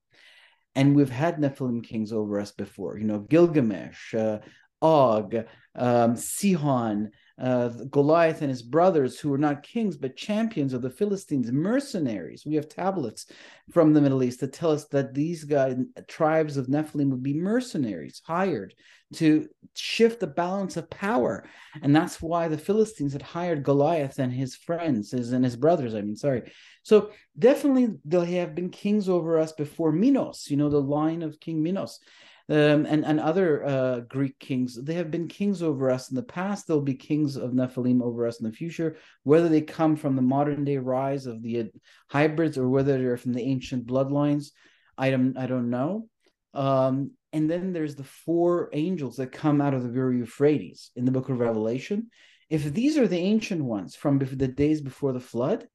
And we've had nephilim kings over us before you know gilgamesh uh, og um, sihon uh, Goliath and his brothers, who were not kings but champions of the Philistines, mercenaries. We have tablets from the Middle East that tell us that these guys, tribes of Nephilim, would be mercenaries hired to shift the balance of power. And that's why the Philistines had hired Goliath and his friends, his, and his brothers, I mean, sorry. So definitely they have been kings over us before Minos, you know, the line of King Minos um, and and other uh, Greek kings. They have been kings over us in the past. They'll be kings of Nephilim over us in the future. Whether they come from the modern day rise of the hybrids or whether they're from the ancient bloodlines, I don't I don't know. Um, and then there's the four angels that come out of the river Euphrates in the book of Revelation. If these are the ancient ones from the days before the flood,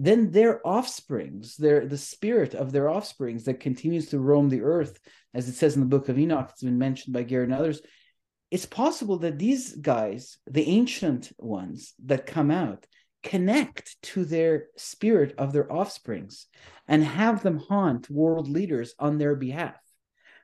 then their offsprings, their the spirit of their offsprings that continues to roam the earth, as it says in the book of Enoch, it's been mentioned by Garrett and others. It's possible that these guys, the ancient ones that come out, connect to their spirit of their offsprings and have them haunt world leaders on their behalf.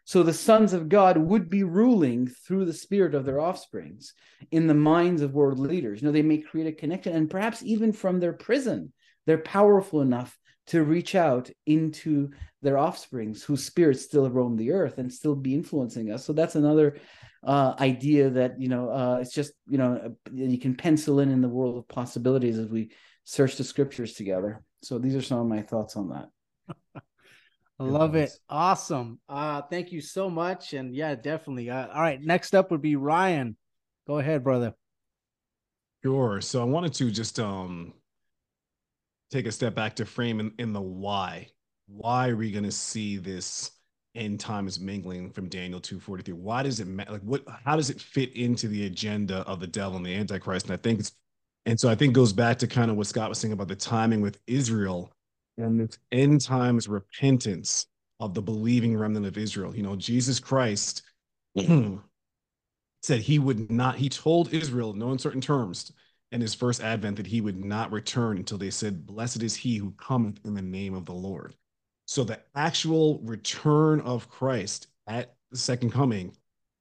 So the sons of God would be ruling through the spirit of their offsprings in the minds of world leaders. You know, they may create a connection and perhaps even from their prison they're powerful enough to reach out into their offsprings whose spirits still roam the earth and still be influencing us. So that's another uh, idea that you know uh, it's just you know uh, you can pencil in in the world of possibilities as we search the scriptures together. So these are some of my thoughts on that. <laughs> I love it. Awesome. Uh thank you so much. And yeah definitely. Uh, all right. Next up would be ryan. Go ahead brother. Sure. So i wanted to just um take a step back to frame in, in the why. Why are we going to see this end times mingling from Daniel 243? Why does it matter? Like, what, how does it fit into the agenda of the devil and the Antichrist? And I think it's, and so I think goes back to kind of what Scott was saying about the timing with Israel and this end times repentance of the believing remnant of Israel. You know, Jesus Christ <clears throat> said he would not, he told Israel, no uncertain terms, in his first advent that he would not return until they said, Blessed is he who cometh in the name of the Lord. So the actual return of Christ at the second coming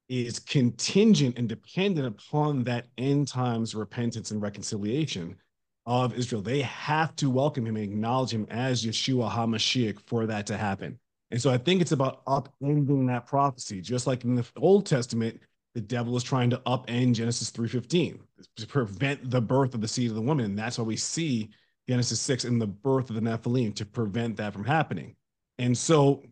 is contingent and dependent upon that end times repentance and reconciliation of Israel. They have to welcome him and acknowledge him as Yeshua HaMashiach for that to happen. And so I think it's about upending that prophecy, just like in the Old Testament, the devil is trying to upend Genesis 3:15 to prevent the birth of the seed of the woman. And that's why we see Genesis 6 in the birth of the Nephilim to prevent that from happening. And so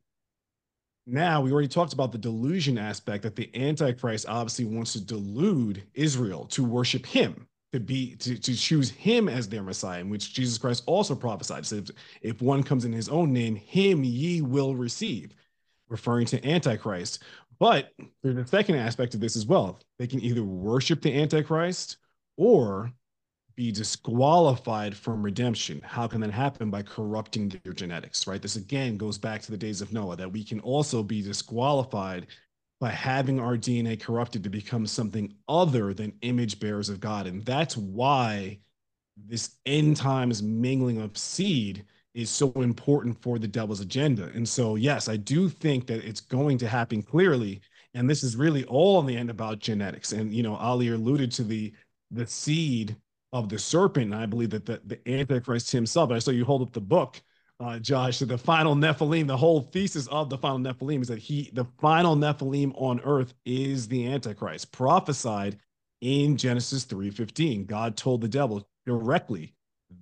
now we already talked about the delusion aspect that the Antichrist obviously wants to delude Israel to worship him, to be to, to choose him as their Messiah, in which Jesus Christ also prophesied. Said, if, if one comes in his own name, him ye will receive, referring to Antichrist. But mm-hmm. there's a second aspect of this as well. They can either worship the Antichrist or be disqualified from redemption. How can that happen? By corrupting their genetics, right? This again goes back to the days of Noah, that we can also be disqualified by having our DNA corrupted to become something other than image bearers of God. And that's why this end times mingling of seed is so important for the devil's agenda. And so, yes, I do think that it's going to happen clearly. And this is really all in the end about genetics. And, you know, Ali alluded to the the seed of the serpent. And I believe that the, the Antichrist himself, I saw you hold up the book, uh, Josh, the final Nephilim, the whole thesis of the final Nephilim is that he, the final Nephilim on earth is the Antichrist, prophesied in Genesis 3:15. God told the devil directly,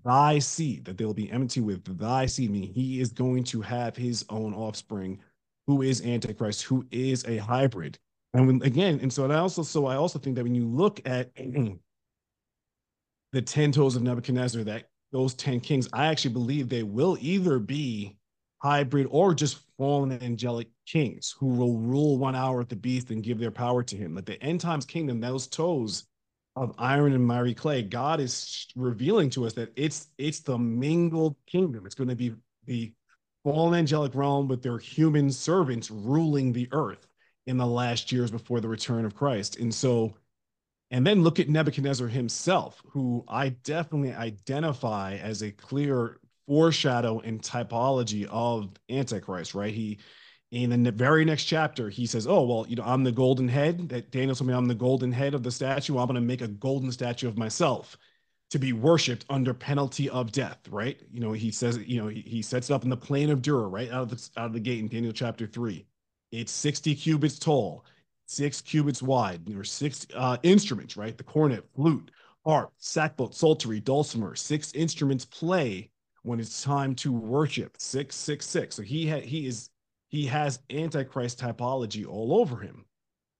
thy seed, that they will be enmity with thy seed, meaning he is going to have his own offspring, who is Antichrist, who is a hybrid. And when again, and so I also so I also think that when you look at <clears throat> the 10 toes of Nebuchadnezzar, that those 10 kings, I actually believe they will either be hybrid or just fallen angelic kings who will rule one hour at the beast and give their power to him. Like the end times kingdom, those toes of iron and miry clay, God is revealing to us that it's it's the mingled kingdom. It's going to be the fallen angelic realm with their human servants ruling the earth in the last years before the return of Christ. And so and then look at Nebuchadnezzar himself, who I definitely identify as a clear foreshadow and typology of Antichrist, right? He, in the very next chapter, he says, Oh, well, you know, I'm the golden head. That Daniel told me I'm the golden head of the statue. I'm going to make a golden statue of myself to be worshipped under penalty of death, right? You know, he says, you know, he, he sets it up in the plain of Dura, right out of the out of the gate in Daniel chapter three. It's 60 cubits tall six cubits wide. Were six uh, instruments, right? The cornet, flute, harp, sackbut, psaltery, dulcimer. Six instruments play when it's time to worship. Six, six, six. So he had he is he has antichrist typology all over him.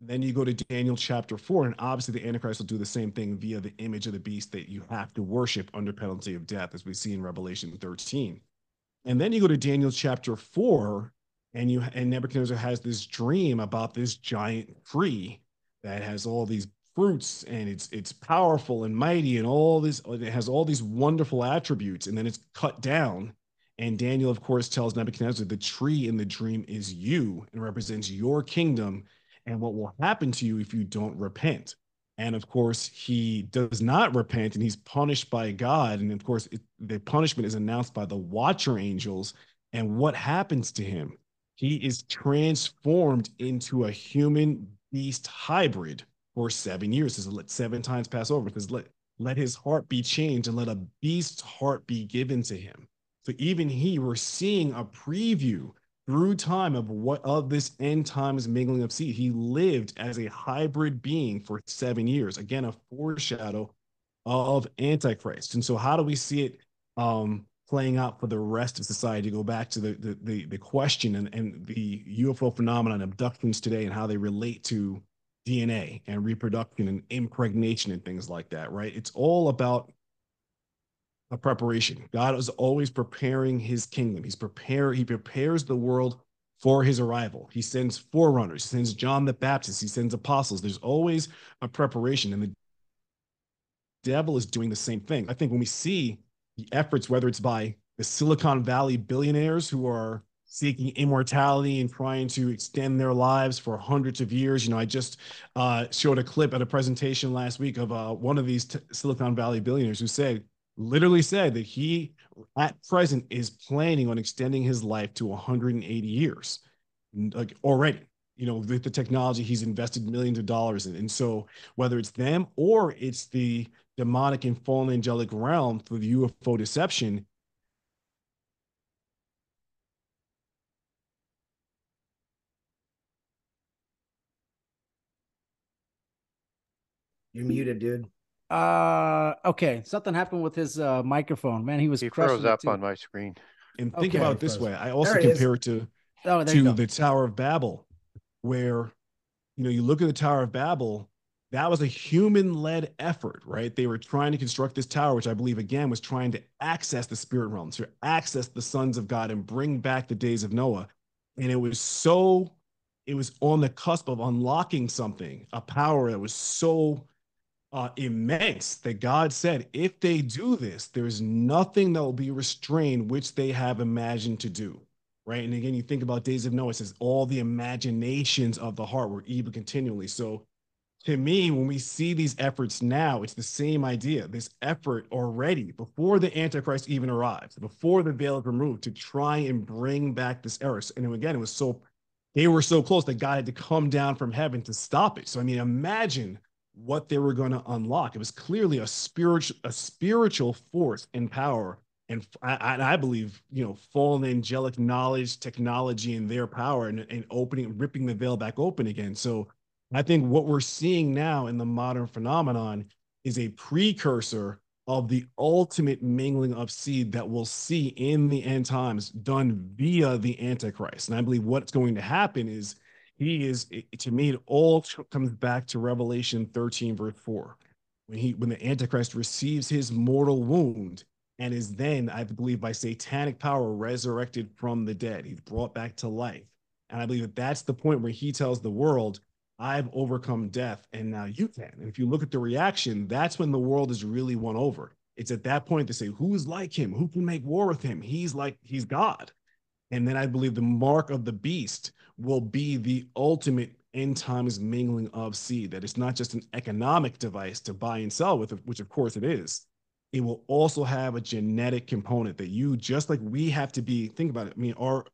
Then you go to Daniel chapter four, and obviously the Antichrist will do the same thing via the image of the beast that you have to worship under penalty of death, as we see in Revelation 13. And then you go to Daniel chapter four, and you and Nebuchadnezzar has this dream about this giant tree that has all these fruits and it's it's powerful and mighty and all this it has all these wonderful attributes and then it's cut down and Daniel of course tells Nebuchadnezzar the tree in the dream is you and represents your kingdom and what will happen to you if you don't repent. And of course he does not repent and he's punished by God. And of course it, the punishment is announced by the watcher angels. And what happens to him? He is transformed into a human beast hybrid for seven years. Says let seven times pass over. Because let let his heart be changed and let a beast's heart be given to him. So even he, we're seeing a preview through time of what of this end times mingling of seed. He lived as a hybrid being for seven years. Again, a foreshadow of Antichrist. And so how do we see it um playing out for the rest of society. Go back to the the the, the question and, and the UFO phenomenon, abductions today, and how they relate to DNA and reproduction and impregnation and things like that. Right? It's all about a preparation. God is always preparing His kingdom. He's prepare. He prepares the world for His arrival. He sends forerunners. He sends John the Baptist. He sends apostles. There's always a preparation, and the devil is doing the same thing. I think when we see the efforts, whether it's by the Silicon Valley billionaires who are seeking immortality and trying to extend their lives for hundreds of years. You know, I just uh, showed a clip at a presentation last week of uh, one of these t- Silicon Valley billionaires who said, literally said that he at present is planning on extending his life to 180 years, like already. You know, with the technology he's invested millions of dollars in. And so, whether it's them or it's the demonic and fallen angelic realm through the UFO deception. You're muted, dude. Uh, okay. Something happened with his uh, microphone. Man, he was He froze up on my screen. And think Okay. about it this Frozen. way. I also There it is. compare it to Oh, to the Tower of Babel, where you know you look at the Tower of Babel, that was a human-led effort, right? They were trying to construct this tower, which I believe again was trying to access the spirit realm, to access the sons of God and bring back the days of Noah. And it was so, it was on the cusp of unlocking something, a power that was so uh, immense that God said, if they do this, there's nothing that will be restrained which they have imagined to do right? And again, you think about Days of Noah, it says all the imaginations of the heart were evil continually. So to me, when we see these efforts now, it's the same idea. This effort already, before the Antichrist even arrives, before the veil is removed, to try and bring back this error. And again, it was so they were so close that God had to come down from heaven to stop it. So I mean, imagine what they were going to unlock. It was clearly a spiritual a spiritual force and power. And I, I believe, you know, fallen angelic knowledge, technology, and their power, and, and opening, ripping the veil back open again. So, I think what we're seeing now in the modern phenomenon is a precursor of the ultimate mingling of seed that we'll see in the end times done via the Antichrist. And I believe what's going to happen is he is, to me, it all comes back to Revelation 13, verse 4. When he when the Antichrist receives his mortal wound and is then, I believe, by satanic power resurrected from the dead. He's brought back to life. And I believe that that's the point where he tells the world, I've overcome death and now you can. And if you look at the reaction, that's when the world is really won over. It's at that point to say, who's like him? Who can make war with him? He's like, he's God. And then I believe the mark of the beast will be the ultimate end times mingling of seed, that it's not just an economic device to buy and sell with, which of course it is. It will also have a genetic component that you, just like we have to be, think about it. I mean, our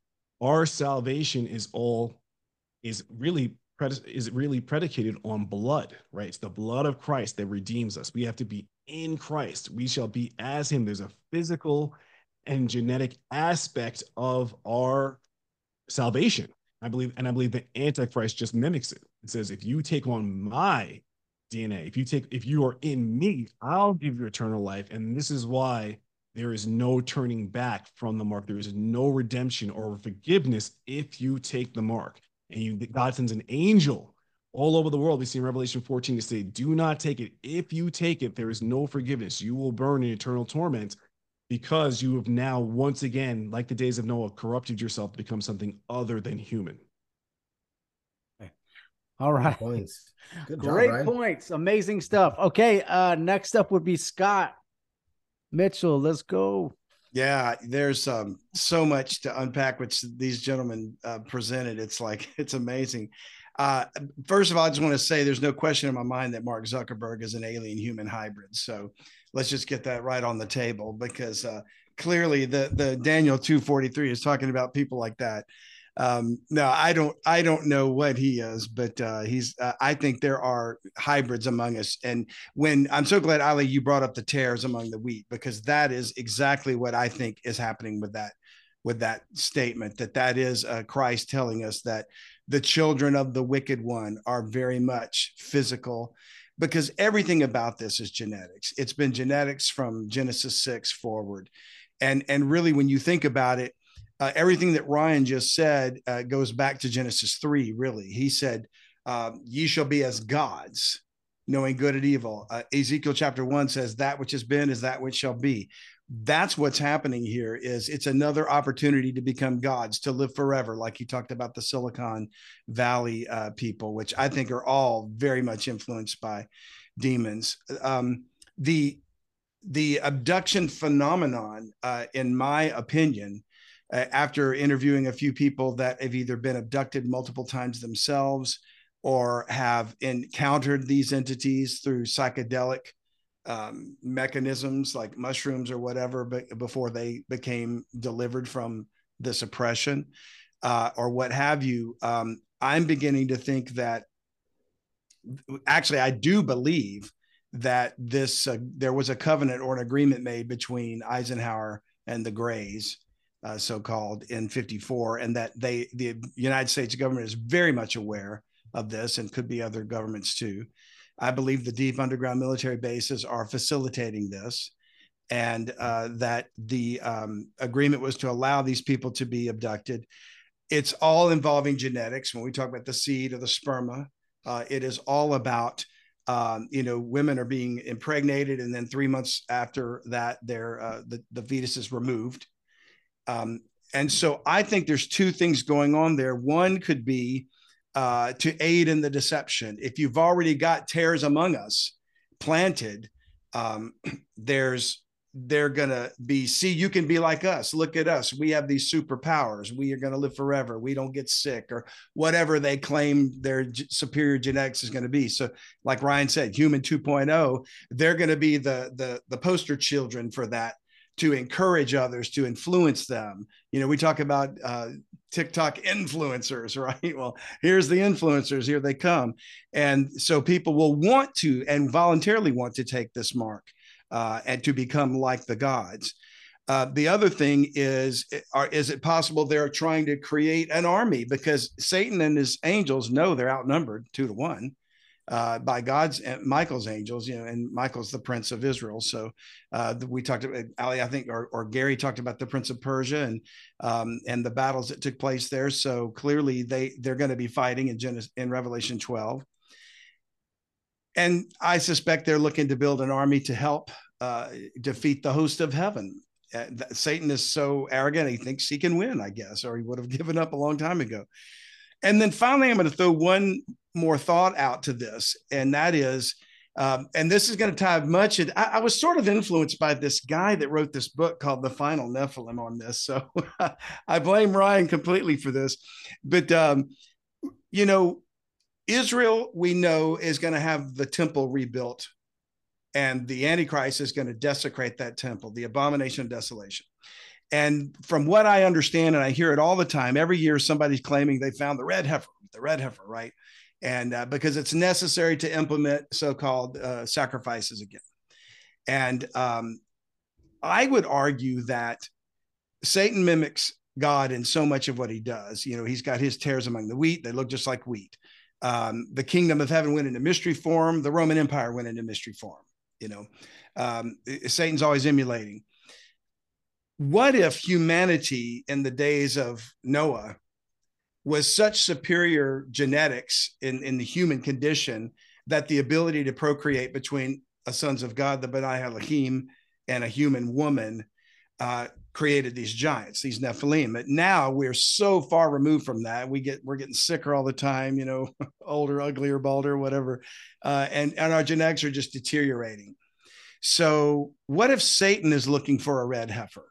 our salvation is all is really is really predicated on blood, right? It's the blood of Christ that redeems us. We have to be in Christ. We shall be as him. There's a physical and genetic aspect of our salvation. I believe, and I believe the Antichrist just mimics it. It says, if you take on my DNA, if you take, if you are in me, I'll give you eternal life. And this is why there is no turning back from the mark. There is no redemption or forgiveness if you take the mark and you, God sends an angel all over the world. We see in Revelation 14 to say, Do not take it. If you take it, there is no forgiveness. You will burn in eternal torment because you have now, once again, like the days of Noah, corrupted yourself to become something other than human. All right. Points. <laughs> Good Great job, points. Amazing stuff. Okay. Uh, next up would be Scott Mitchell. Let's go. Yeah, there's um, so much to unpack, which these gentlemen uh, presented. It's like <laughs> it's amazing. Uh, first of all, I just want to say there's no question in my mind that Mark Zuckerberg is an alien human hybrid. So let's just get that right on the table because uh, clearly the the Daniel 243 is talking about people like that um, no, I don't. I don't know what he is, but uh, he's. Uh, I think there are hybrids among us, and when I'm so glad Ali, you brought up the tares among the wheat because that is exactly what I think is happening with that, with that statement. That that is uh, Christ telling us that the children of the wicked one are very much physical, because everything about this is genetics. It's been genetics from Genesis six forward, and and really when you think about it uh, everything that Ryan just said uh, goes back to Genesis 3, really. He said, um, Ye shall be as gods, knowing good and evil. Uh, Ezekiel chapter 1 says, That which has been is that which shall be. That's what's happening here is it's another opportunity to become gods to live forever like you talked about the silicon valley uh, people which i think are all very much influenced by demons. Um, the the abduction phenomenon uh, in my opinion uh, after interviewing a few people that have either been abducted multiple times themselves or have encountered these entities through psychedelic um, mechanisms like mushrooms or whatever, but before they became delivered from this oppression uh, or what have you. Um, I'm beginning to think that actually, I do believe that this uh, there was a covenant or an agreement made between Eisenhower and the Greys uh, so called in 54 and that they the united states government is very much aware of this and could be other governments too i believe the deep underground military bases are facilitating this and uh, that the um, agreement was to allow these people to be abducted. It's all involving genetics. When we talk about the seed or the sperma uh, it is all about um, you know women are being impregnated and then three months after that their uh, the, the fetus is removed. Um, and so I think there's two things going on there. One could be uh, to aid in the deception. If you've already got tares among us planted, um, <clears throat> there's they're gonna be see you can be like us. Look at us. We have these superpowers. We are gonna live forever. We don't get sick or whatever they claim their superior genetics is to be. So like ryan said human 2.0 they're to be the the the poster children for that to encourage others, to influence them. You know, we talk about uh, TikTok influencers, <laughs> right? Well, here's the influencers, here they come. And so people will want to and voluntarily want to take this mark uh, and to become like the gods. Uh, the other thing is, are, is it possible they're trying to create an army because Satan and his angels know they're outnumbered two to one uh, by God's Michael's angels, you know, and Michael's the prince of Israel. So uh, we talked about Ali, I think, or, or, Gary talked about the prince of Persia and um, and the battles that took place there. So clearly they they're going to be fighting in Genesis in Revelation 12. And I suspect they're looking to build an army to help uh, defeat the host of heaven. Uh, Satan is so arrogant; he thinks he can win. I guess, or he would have <laughs> given up a long time ago. And then finally, I'm going to throw one more thought out to this, and that is, um, and this is going to tie much. I, I, was sort of influenced by this guy that wrote this book called The Final Nephilim on this, so <laughs> I blame Ryan completely for this. But um, you know, Israel, we know, is going to have the temple rebuilt, and the Antichrist is going to desecrate that temple, the abomination of desolation. And from what I understand, and I hear it all the time, every year somebody's claiming they found the red heifer, the red heifer, right? And uh, because it's necessary to implement so-called uh, sacrifices again. And um, I would argue that Satan mimics God in so much of what he does. You know, he's got his tares among the wheat; they look just like wheat. Um, the kingdom of heaven went into mystery form. The Roman Empire went into mystery form. You know, um, Satan's always emulating what if humanity in the days of Noah was such superior genetics in, in the human condition that the ability to procreate between a sons of God, the B'nai Elohim, and a human woman uh, created these giants, these Nephilim. But now we're so far removed from that. We get we're getting sicker all the time, you know, <laughs> older, uglier, balder, whatever, uh, and and our genetics are just deteriorating. So, what if Satan is looking for a red heifer?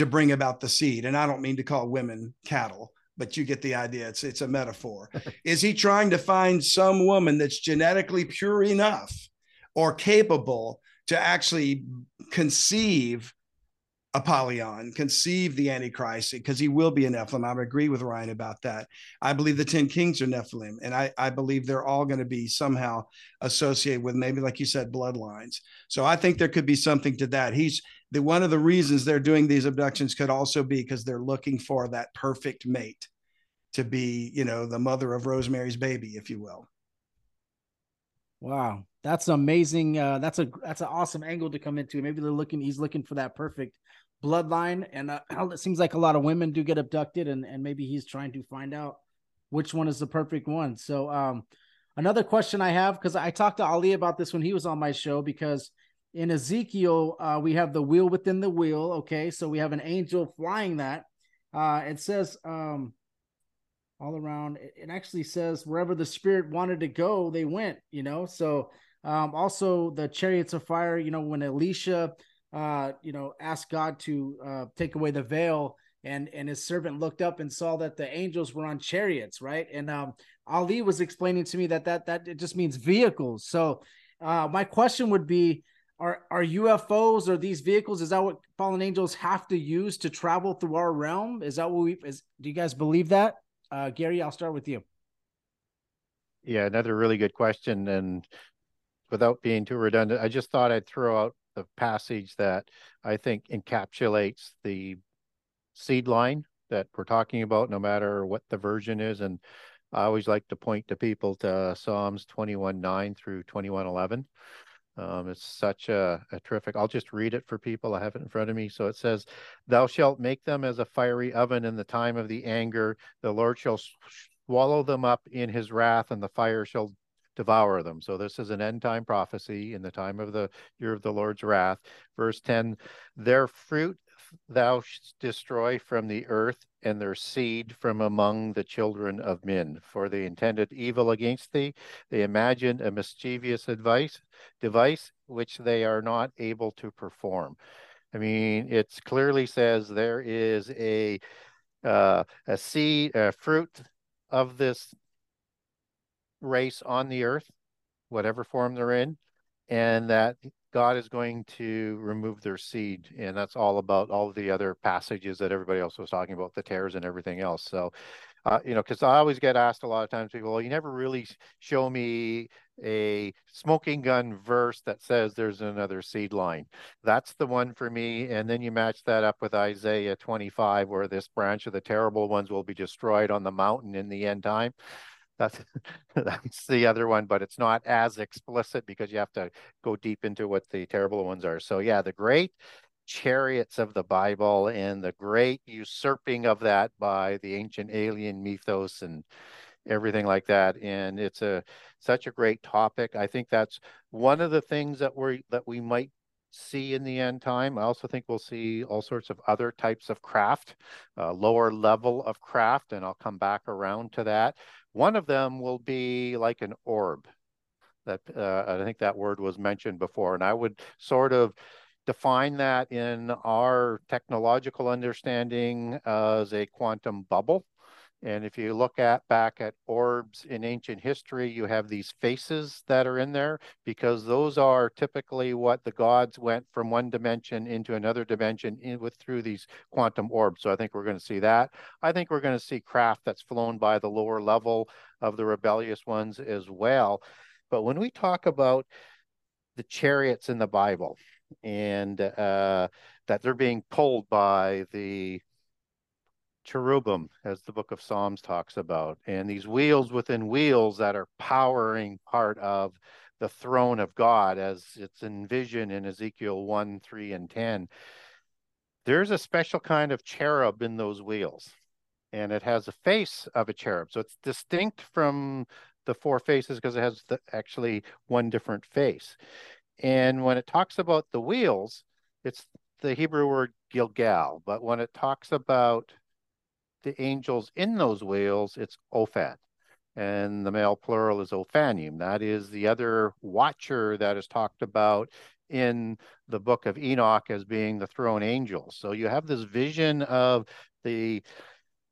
to bring about the seed. And I don't mean to call women cattle, but you get the idea. It's it's a metaphor. <laughs> Is he trying to find some woman that's genetically pure enough or capable to actually conceive Apollyon, conceive the Antichrist, because he will be a Nephilim. I agree with Ryan about that. I believe the 10 kings are Nephilim, and I, I believe they're all going to be somehow associated with maybe, like you said, bloodlines. So I think there could be something to that. He's the one of the reasons they're doing these abductions could also be because they're looking for that perfect mate to be, you know, the mother of Rosemary's baby, if you will. Wow, that's amazing. Uh, that's a that's an awesome angle to come into. Maybe they're looking. He's looking for that perfect bloodline, and uh, it seems like a lot of women do get abducted, and and maybe he's trying to find out which one is the perfect one. So, um, another question I have because I talked to Ali about this when he was on my show because in Ezekiel, uh, we have the wheel within the wheel. Okay, so we have an angel flying that. Uh, it says um, all around. It actually says wherever the spirit wanted to go, they went. You know, so um, also the chariots of fire. You know, when Elisha, uh, you know, asked God to uh, take away the veil, and and his servant looked up and saw that the angels were on chariots, right? And um, Ali was explaining to me that that that it just means vehicles. So uh, my question would be are are UFOs or these vehicles? Is that what fallen angels have to use to travel through our realm? Is that what we? Is do you guys believe that? Uh, Gary, I'll start with you. Yeah, another really good question. And without being too redundant, I just thought I'd throw out the passage that I think encapsulates the seed line that we're talking about, no matter what the version is. And I always like to point to people to Psalms 21 9 through 21 11. Um, it's such a, a, terrific. I'll just read it for people. I have it in front of me. So it says, Thou shalt make them as a fiery oven in the time of the anger. The Lord shall swallow them up in his wrath, and the fire shall devour them. So this is an end time prophecy in the time of the year of the Lord's wrath. Verse 10 Their fruit thou destroy from the earth, and their seed from among the children of men. For they intended evil against thee. They imagined a mischievous advice, device which they are not able to perform. I mean, it clearly says there is a uh, a seed, a fruit of this race on the earth, whatever form they're in, and that God is going to remove their seed. And that's all about all the other passages that everybody else was talking about, the tares and everything else. So, uh, you know, because I always get asked a lot of times, people, well, you never really show me a smoking gun verse that says there's another seed line. That's the one for me. And then you match that up with Isaiah 25, where this branch of the terrible ones will be destroyed on the mountain in the end time. That's <laughs> that's the other one, but it's not as explicit because you have to go deep into what the terrible ones are. So yeah, the great chariots of the Bible and the great usurping of that by the ancient alien mythos and everything like that. And it's a such a great topic. I think that's one of the things that we that we might see in the end time. I also think we'll see all sorts of other types of craft, uh, lower level of craft, and I'll come back around to that. One of them will be like an orb. That uh, I think that word was mentioned before, and I would sort of define that in our technological understanding as a quantum bubble. And if you look at back at orbs in ancient history, you have these faces that are in there because those are typically what the gods went from one dimension into another dimension in with through these quantum orbs. So I think we're going to see that. I think we're going to see craft that's flown by the lower level of the rebellious ones as well. But when we talk about the chariots in the Bible and uh, that they're being pulled by the cherubim, as the book of Psalms talks about, and these wheels within wheels that are powering part of the throne of God, as it's envisioned in Ezekiel 1, 3, and 10. There's a special kind of cherub in those wheels, and it has a face of a cherub. So it's distinct from the four faces because it has the, actually one different face. And when it talks about the wheels, it's the Hebrew word Gilgal. But when it talks about the angels in those whales, it's Ophan. And the male plural is Ophanim. That is the other watcher that is talked about in the book of Enoch as being the throne angel. So you have this vision of the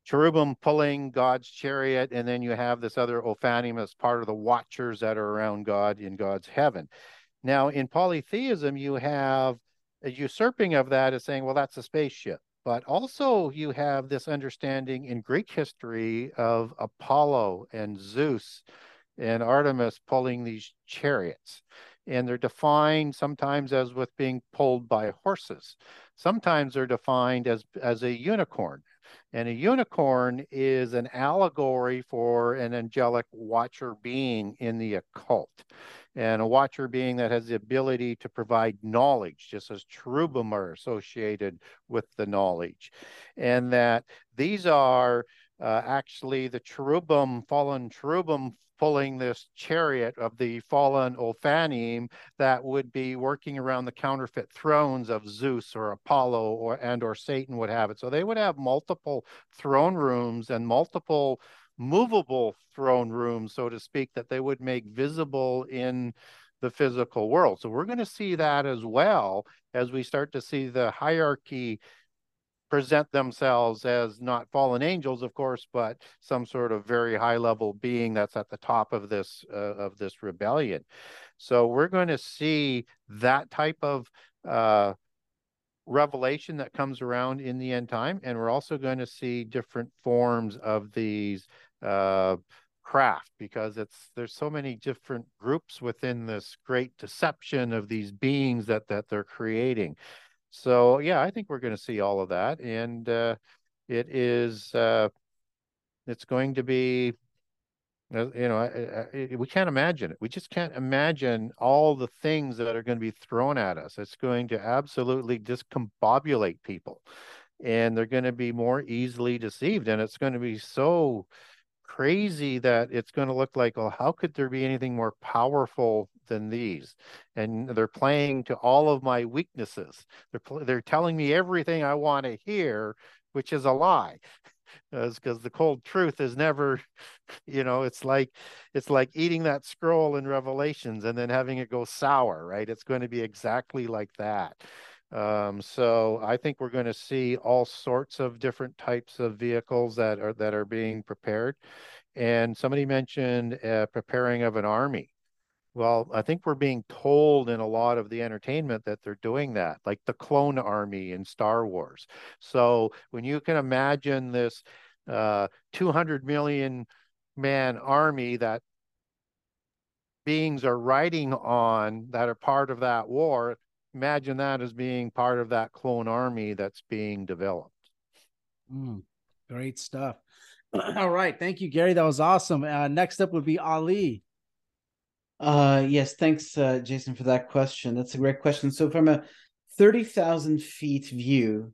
cherubim pulling God's chariot, and then you have this other Ophanim as part of the watchers that are around God in God's heaven. Now, in polytheism, you have a usurping of that as saying, well, that's a spaceship. But also, you have this understanding in Greek history of Apollo and Zeus and Artemis pulling these chariots. And they're defined sometimes as with being pulled by horses. Sometimes they're defined as, as a unicorn. And a unicorn is an allegory for an angelic watcher being in the occult and a watcher being that has the ability to provide knowledge, just as cherubim are associated with the knowledge. And that these are uh, actually the cherubim, fallen cherubim pulling this chariot of the fallen Ophanim that would be working around the counterfeit thrones of Zeus or Apollo or and or Satan would have it. So they would have multiple throne rooms and multiple movable throne rooms, so to speak, that they would make visible in the physical world. So we're going to see that as well as we start to see the hierarchy present themselves as not fallen angels, of course, but some sort of very high level being that's at the top of this uh, of this rebellion. So we're going to see that type of uh, revelation that comes around in the end time, and we're also going to see different forms of these uh, craft because it's there's so many different groups within this great deception of these beings that that they're creating. So yeah, I think we're going to see all of that, and uh, it is uh, it's going to be uh, you know we can't imagine it. We just can't imagine all the things that are going to be thrown at us. It's going to absolutely discombobulate people. And they're going to be more easily deceived. And it's going to be so crazy that it's going to look like, well, how could there be anything more powerful than these? And they're playing to all of my weaknesses. They're they're telling me everything I want to hear, which is a lie. <laughs> Uh, because the cold truth is never <laughs> you know it's like it's like eating that scroll in revelations and then having it go sour right it's going to be exactly like that um, so I think we're going to see all sorts of different types of vehicles that are that are being prepared. And somebody mentioned uh, preparing of an army. Well, I think we're being told in a lot of the entertainment that they're doing that, like the clone army in Star Wars. So when you can imagine this uh, 200 million man army that beings are riding on that are part of that war, imagine that as being part of that clone army that's being developed. Mm, great stuff. <clears throat> All right. Thank you, Gary. That was awesome. Uh, next up would be Ali. Uh, yes, thanks, uh, Jason, for that question. That's a great question. So, from a 30,000 feet view,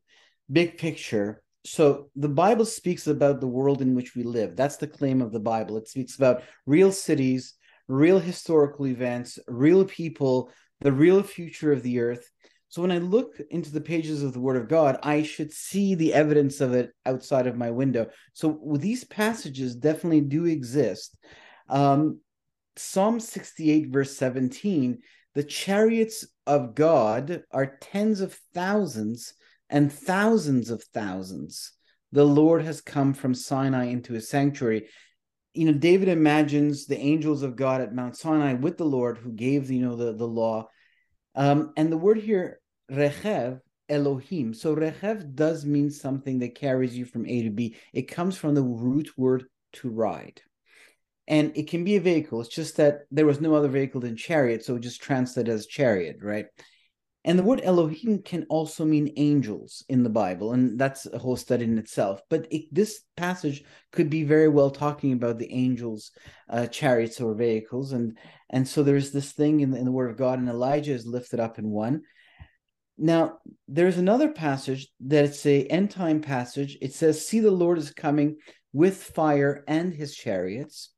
big picture, so the Bible speaks about the world in which we live. That's the claim of the Bible. It speaks about real cities, real historical events, real people, the real future of the earth. So when I look into the pages of the Word of God, I should see the evidence of it outside of my window. So these passages definitely do exist. Um, Psalm 68, verse 17 the chariots of God are tens of thousands and thousands of thousands. The Lord has come from Sinai into his sanctuary. You know, David imagines the angels of God at Mount Sinai with the Lord who gave, you know, the, the law. Um, and the word here, rechev, Elohim. So rechev does mean something that carries you from A to B. It comes from the root word to ride and it can be a vehicle. It's just that there was no other vehicle than chariot, so it just translated as chariot, right? And the word Elohim can also mean angels in the Bible, and that's a whole study in itself. But it, this passage could be very well talking about the angels' uh, chariots or vehicles, and and so there's this thing in the, in the Word of God, and Elijah is lifted up in one. Now there's another passage that it's a end time passage. It says, "See, the Lord is coming with fire and his chariots."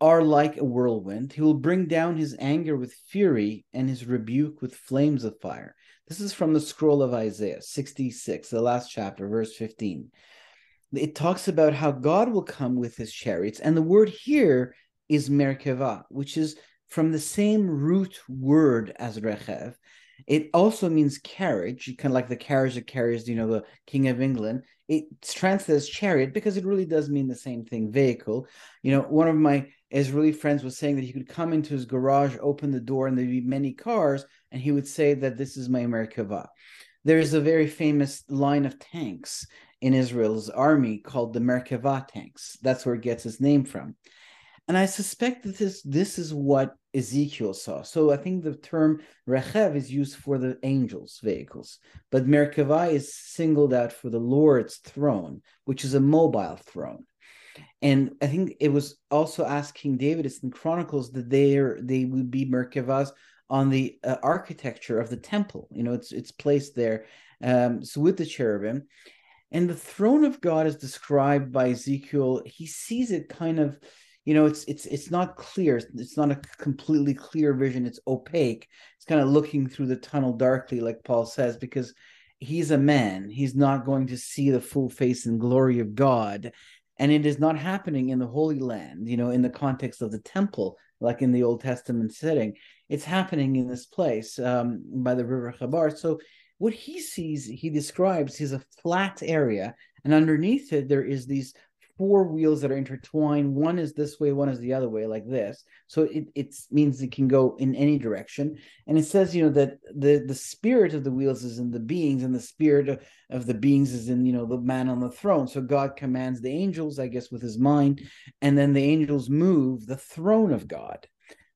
Are like a whirlwind. He will bring down his anger with fury and his rebuke with flames of fire. This is from the scroll of Isaiah 66, the last chapter, verse 15. It talks about how God will come with his chariots. And the word here is Merkava, which is from the same root word as Rechev. It also means carriage, kind of like the carriage that carries, you know, the King of England. It's translated as chariot because it really does mean the same thing, vehicle. You know, one of my Israeli friends was saying that he could come into his garage, open the door, and there'd be many cars, and he would say that this is my Merkava. There's a very famous line of tanks in Israel's army called the Merkava tanks. That's where it gets its name from. And I suspect that this this is what Ezekiel saw. So I think the term Rechev is used for the angels' vehicles, but Merkava is singled out for the Lord's throne, which is a mobile throne. And I think it was also asked King David, it's in Chronicles, that they are, they would be Merkavas on the uh, architecture of the temple. You know, it's it's placed there. Um, so with the cherubim, and the throne of God is described by Ezekiel. He sees it kind of you know it's it's it's not clear it's not a completely clear vision it's opaque it's kind of looking through the tunnel darkly like paul says because he's a man he's not going to see the full face and glory of god and it is not happening in the holy land you know in the context of the temple like in the old testament setting. It's happening in this place um, by the river Chebar. So what he sees he describes is a flat area. And underneath it there is these four wheels that are intertwined. One is this way, one is the other way, like this. So it means it can go in any direction. And it says, you know, that the the spirit of the wheels is in the beings, and the spirit of, of the beings is in, you know, the man on the throne. So God commands the angels, I guess, with his mind, and then the angels move the throne of God.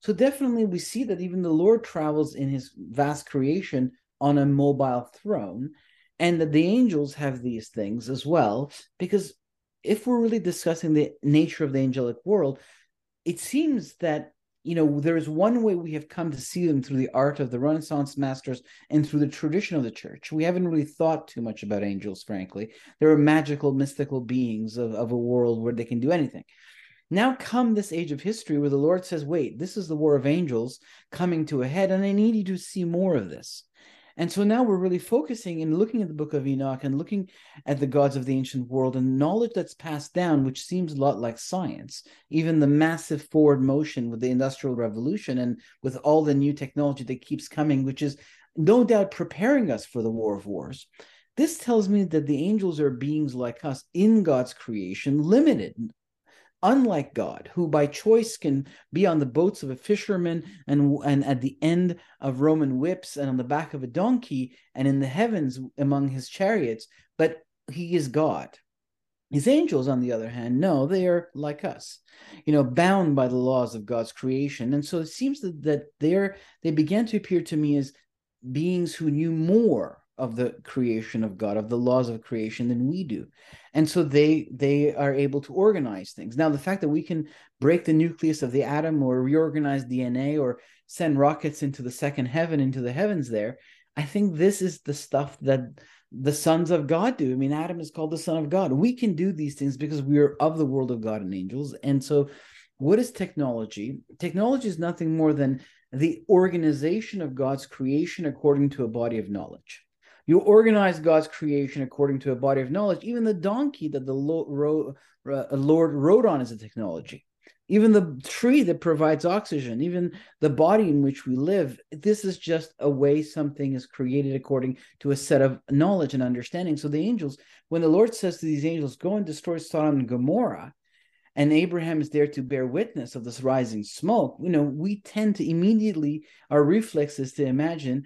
So definitely we see that even the Lord travels in his vast creation on a mobile throne and that the angels have these things as well because if we're really discussing the nature of the angelic world, it seems that you know there is one way we have come to see them through the art of the Renaissance masters and through the tradition of the church. We haven't really thought too much about angels, frankly. They're magical, mystical beings of, of a world where they can do anything. Now come this age of history where the Lord says, wait, this is the war of angels coming to a head, and I need you to see more of this. And so now we're really focusing and looking at the book of Enoch and looking at the gods of the ancient world and knowledge that's passed down, which seems a lot like science. Even the massive forward motion with the Industrial Revolution and with all the new technology that keeps coming, which is no doubt preparing us for the war of wars. This tells me that the angels are beings like us in God's creation, limited unlike God, who by choice can be on the boats of a fisherman and, and at the end of Roman whips and on the back of a donkey and in the heavens among his chariots, but he is God. His angels, on the other hand, no, they are like us, you know, bound by the laws of God's creation. And so it seems that, that they're, they began to appear to me as beings who knew more of the creation of God, of the laws of creation than we do. And so they they are able to organize things. Now, the fact that we can break the nucleus of the atom or reorganize DNA or send rockets into the second heaven, into the heavens there, I think this is the stuff that the sons of God do. I mean, Adam is called the son of God. We can do these things because we are of the world of God and angels. And so, what is technology? Technology is nothing more than the organization of God's creation according to a body of knowledge. You organize God's creation according to a body of knowledge. Even the donkey that the Lord rode on is a technology even the tree that provides oxygen, even the body in which we live, this is just a way something is created according to a set of knowledge and understanding. So the angels, when the Lord says to these angels, go and destroy Sodom and Gomorrah, and Abraham is there to bear witness of this rising smoke, you know, we tend to immediately, our reflex is to imagine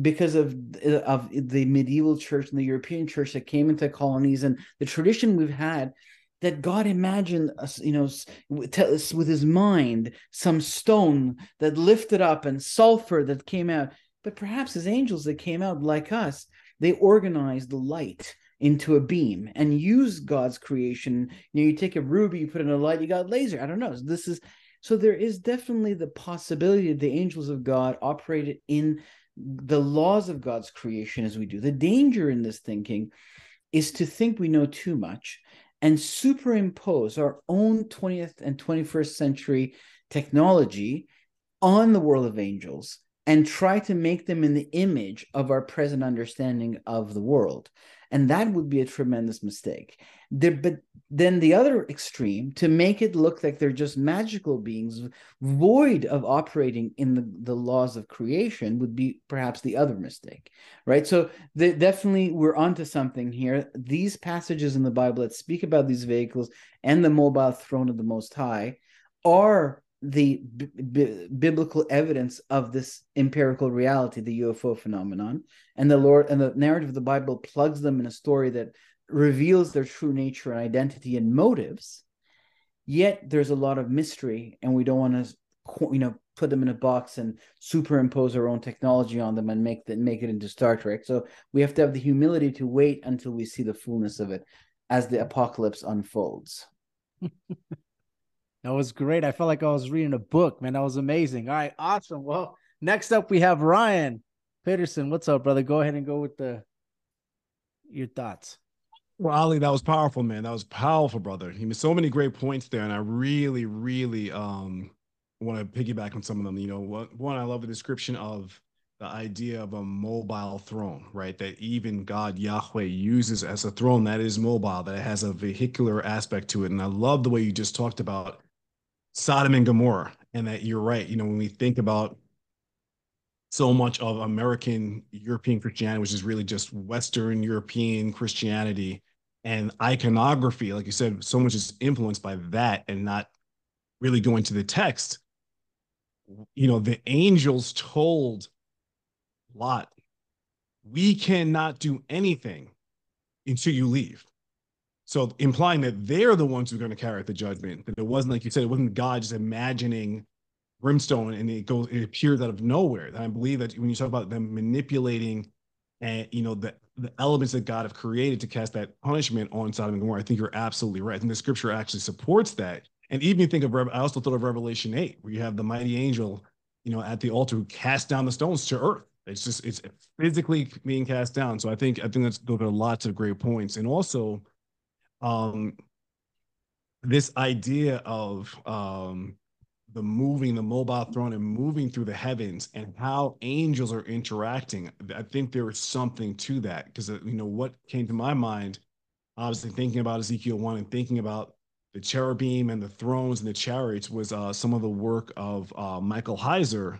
because of of the medieval church and the European church that came into colonies and the tradition we've had that God imagined, us, you know, with his mind, some stone that lifted up and sulfur that came out. But perhaps his angels that came out like us, they organized the light into a beam and use God's creation. You know, you take a ruby, you put in a light, you got laser. I don't know. This is so there is definitely the possibility that the angels of God operated in the laws of God's creation as we do. The danger in this thinking is to think we know too much and superimpose our own 20th and 21st century technology on the world of angels and try to make them in the image of our present understanding of the world and that would be a tremendous mistake. There, but then the other extreme to make it look like they're just magical beings void of operating in the, the laws of creation would be perhaps the other mistake right? So the, definitely we're onto something here. These passages in the bible that speak about these vehicles and the mobile throne of the most high are the b- b- biblical evidence of this empirical reality, the UFO phenomenon, and the Lord and the narrative of the Bible plugs them in a story that reveals their true nature and identity and motives. Yet there's a lot of mystery, and we don't want to, you know, put them in a box and superimpose our own technology on them and make that make it into Star Trek. So we have to have the humility to wait until we see the fullness of it as the apocalypse unfolds. <laughs> That was great. I felt like I was reading a book, man. That was amazing. All right, awesome. Well, next up we have Ryan Pitterson. What's up, brother? Go ahead and go with the your thoughts. Well, Ali, that was powerful, man. That was powerful, brother. He made so many great points there, and I really, really um want to piggyback on some of them. You know, one, I love the description of the idea of a mobile throne, right? That even God Yahweh uses as a throne that is mobile, that has a vehicular aspect to it. And I love the way you just talked about Sodom and Gomorrah. And that you're right. You know, when we think about so much of American European Christianity, which is really just Western European Christianity and iconography, like you said, so much is influenced by that and not really going to the text. You know, the angels told Lot, we cannot do anything until you leave. So implying that they're the ones who are going to carry out the judgment. That it wasn't like you said, it wasn't God just imagining brimstone and it goes, it appears out of nowhere. And I believe that when you talk about them manipulating and you know the the elements that God have created to cast that punishment on Sodom and Gomorrah, I think you're absolutely right. Think the scripture actually supports that. And even you think of I also thought of Revelation 8, where you have the mighty angel, you know, at the altar who cast down the stones to earth. It's just it's physically being cast down. So I think I think that's those are lots of great points. And also um, this idea of um, the moving, the mobile throne and moving through the heavens and how angels are interacting. I think there is something to that because, uh, you know, what came to my mind, obviously thinking about Ezekiel 1 and thinking about the cherubim and the thrones and the chariots was uh, some of the work of uh, Michael Heiser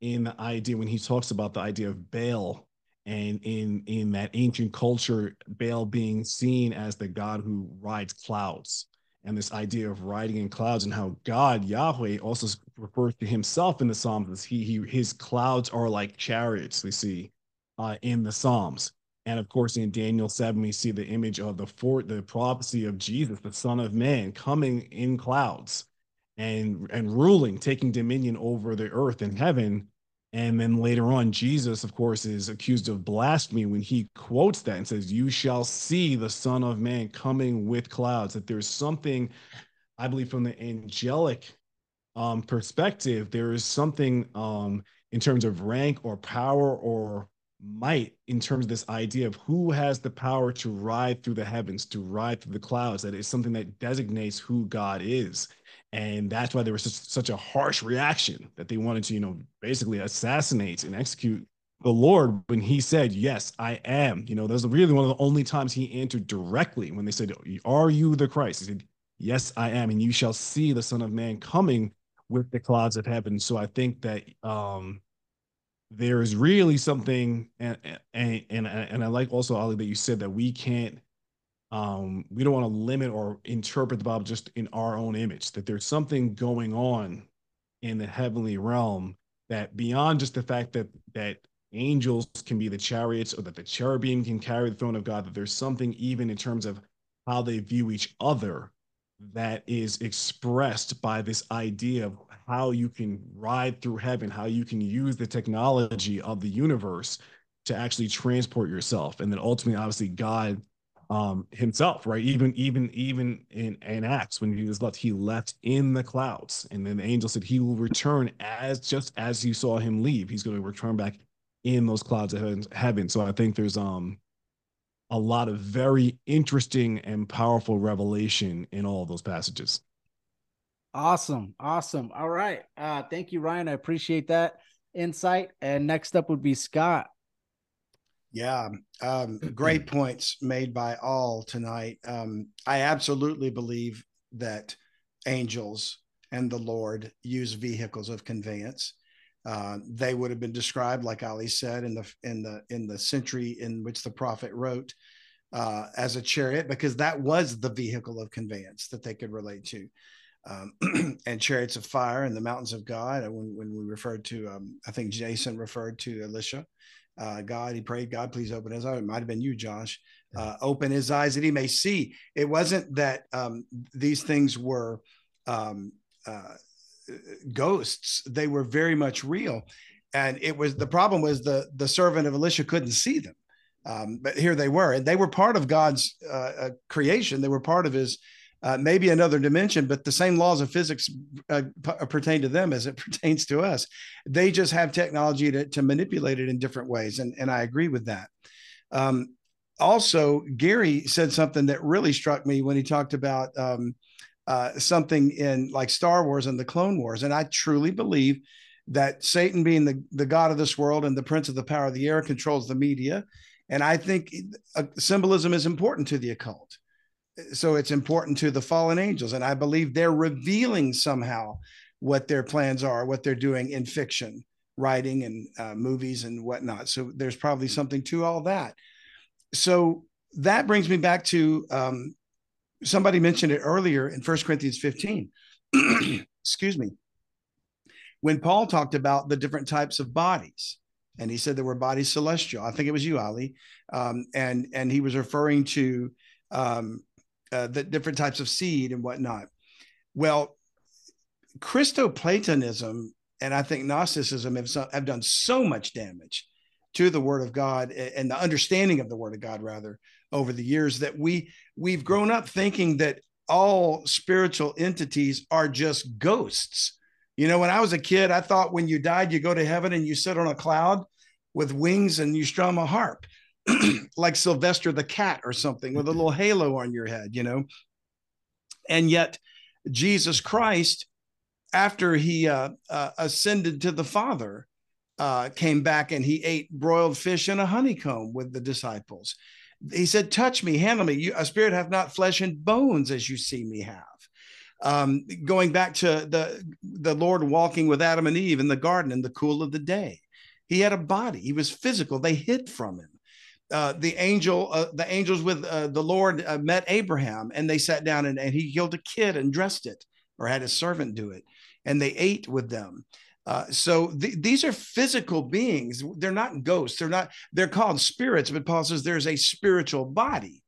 in the idea when he talks about the idea of Baal and in in that ancient culture baal being seen as the god who rides clouds and this idea of riding in clouds and how God Yahweh also refers to himself in the Psalms he, he his clouds are like chariots we see uh, in the Psalms. And of course, in Daniel 7, we see the image of the fort, the prophecy of Jesus, the Son of Man, coming in clouds and and ruling, taking dominion over the earth and heaven. And then later on, Jesus, of course, is accused of blasphemy when he quotes that and says, You shall see the Son of Man coming with clouds. That there's something, I believe, from the angelic um, perspective, there is something um, in terms of rank or power or might in terms of this idea of who has the power to ride through the heavens, to ride through the clouds. That is something that designates who God is. And that's why there was such, a harsh reaction that they wanted to, you know, basically assassinate and execute the Lord when he said, Yes, I am. You know, that was really one of the only times he answered directly when they said, Are you the Christ? He said, Yes, I am. And you shall see the Son of Man coming with the clouds of heaven. So I think that um there's really something and and and, and I like also Ali that you said that we can't um we don't want to limit or interpret the Bible just in our own image that there's something going on in the heavenly realm that beyond just the fact that that angels can be the chariots or that the cherubim can carry the throne of God that there's something even in terms of how they view each other that is expressed by this idea of how you can ride through heaven, how you can use the technology of the universe to actually transport yourself. And then ultimately, obviously, God um himself, right? Even even even in, in Acts, when he was left, he left in the clouds. And then the angel said he will return as just as you saw him leave. He's going to return back in those clouds of heaven. So I think there's um a lot of very interesting and powerful revelation in all of those passages. Awesome. Awesome. All right. Uh thank you, Ryan. I appreciate that insight. And next up would be Scott. Yeah, um, <clears throat> great points made by all tonight. Um, I absolutely believe that angels and the Lord use vehicles of conveyance. Uh, they would have been described, like Ali said, in the in the in the century in which the prophet wrote, uh, as a chariot, because that was the vehicle of conveyance that they could relate to um, <clears throat> and chariots of fire and the mountains of God. When, when we referred to, um, I think Jason referred to Elisha. Uh, God, he prayed, God, please open his eyes. It might have been you, Josh. Uh, open his eyes that he may see. It wasn't that um, these things were um, uh, ghosts; they were very much real. And it was the problem was the the servant of Elisha couldn't see them, um, but here they were, and they were part of God's uh, uh, creation. They were part of His uh, maybe another dimension, but the same laws of physics uh, p- uh, pertain to them as it <laughs> pertains to us. They just have technology to, to manipulate it in different ways. And, and I agree with that. Um, also, Gary said something that really struck me when he talked about um, uh, something in like Star Wars and the Clone Wars. And I truly believe that Satan, being the, the God of this world and the prince of the power of the air, controls the media. And I think uh, symbolism is important to the occult so it's important to the fallen angels and i believe they're revealing somehow what their plans are what they're doing in fiction writing and uh, movies and whatnot. So there's probably something to all that. So that brings me back to um, somebody mentioned it earlier in First corinthians 15 <clears throat> excuse me. When paul talked about the different types of bodies and he said there were bodies celestial i think it was you ali um, and and he was referring to um, uh, the different types of seed and whatnot. Well, Christoplatonism and I think Gnosticism have, so, have done so much damage to the Word of God and the understanding of the Word of God, rather, over the years that we we've grown up thinking that all spiritual entities are just ghosts. You know, when I was a kid, I thought when you died, you go to heaven and you sit on a cloud with wings and you strum a harp. <clears throat> like Sylvester the cat or something with a little halo on your head, you know. And yet, Jesus Christ, after he uh, uh, ascended to the Father, uh, came back and he ate broiled fish and a honeycomb with the disciples. He said, Touch me, handle me. You, a spirit hath not flesh and bones as you see me have. Um, going back to the, the Lord walking with Adam and Eve in the garden in the cool of the day, he had a body, he was physical, they hid from him uh, the angel, uh, the angels with uh, the Lord uh, met Abraham, and they sat down and, and he killed a kid and dressed it, or had his servant do it, and they ate with them. Uh, so th- these are physical beings. They're not ghosts. They're not. They're called spirits. But Paul says there's a spiritual body.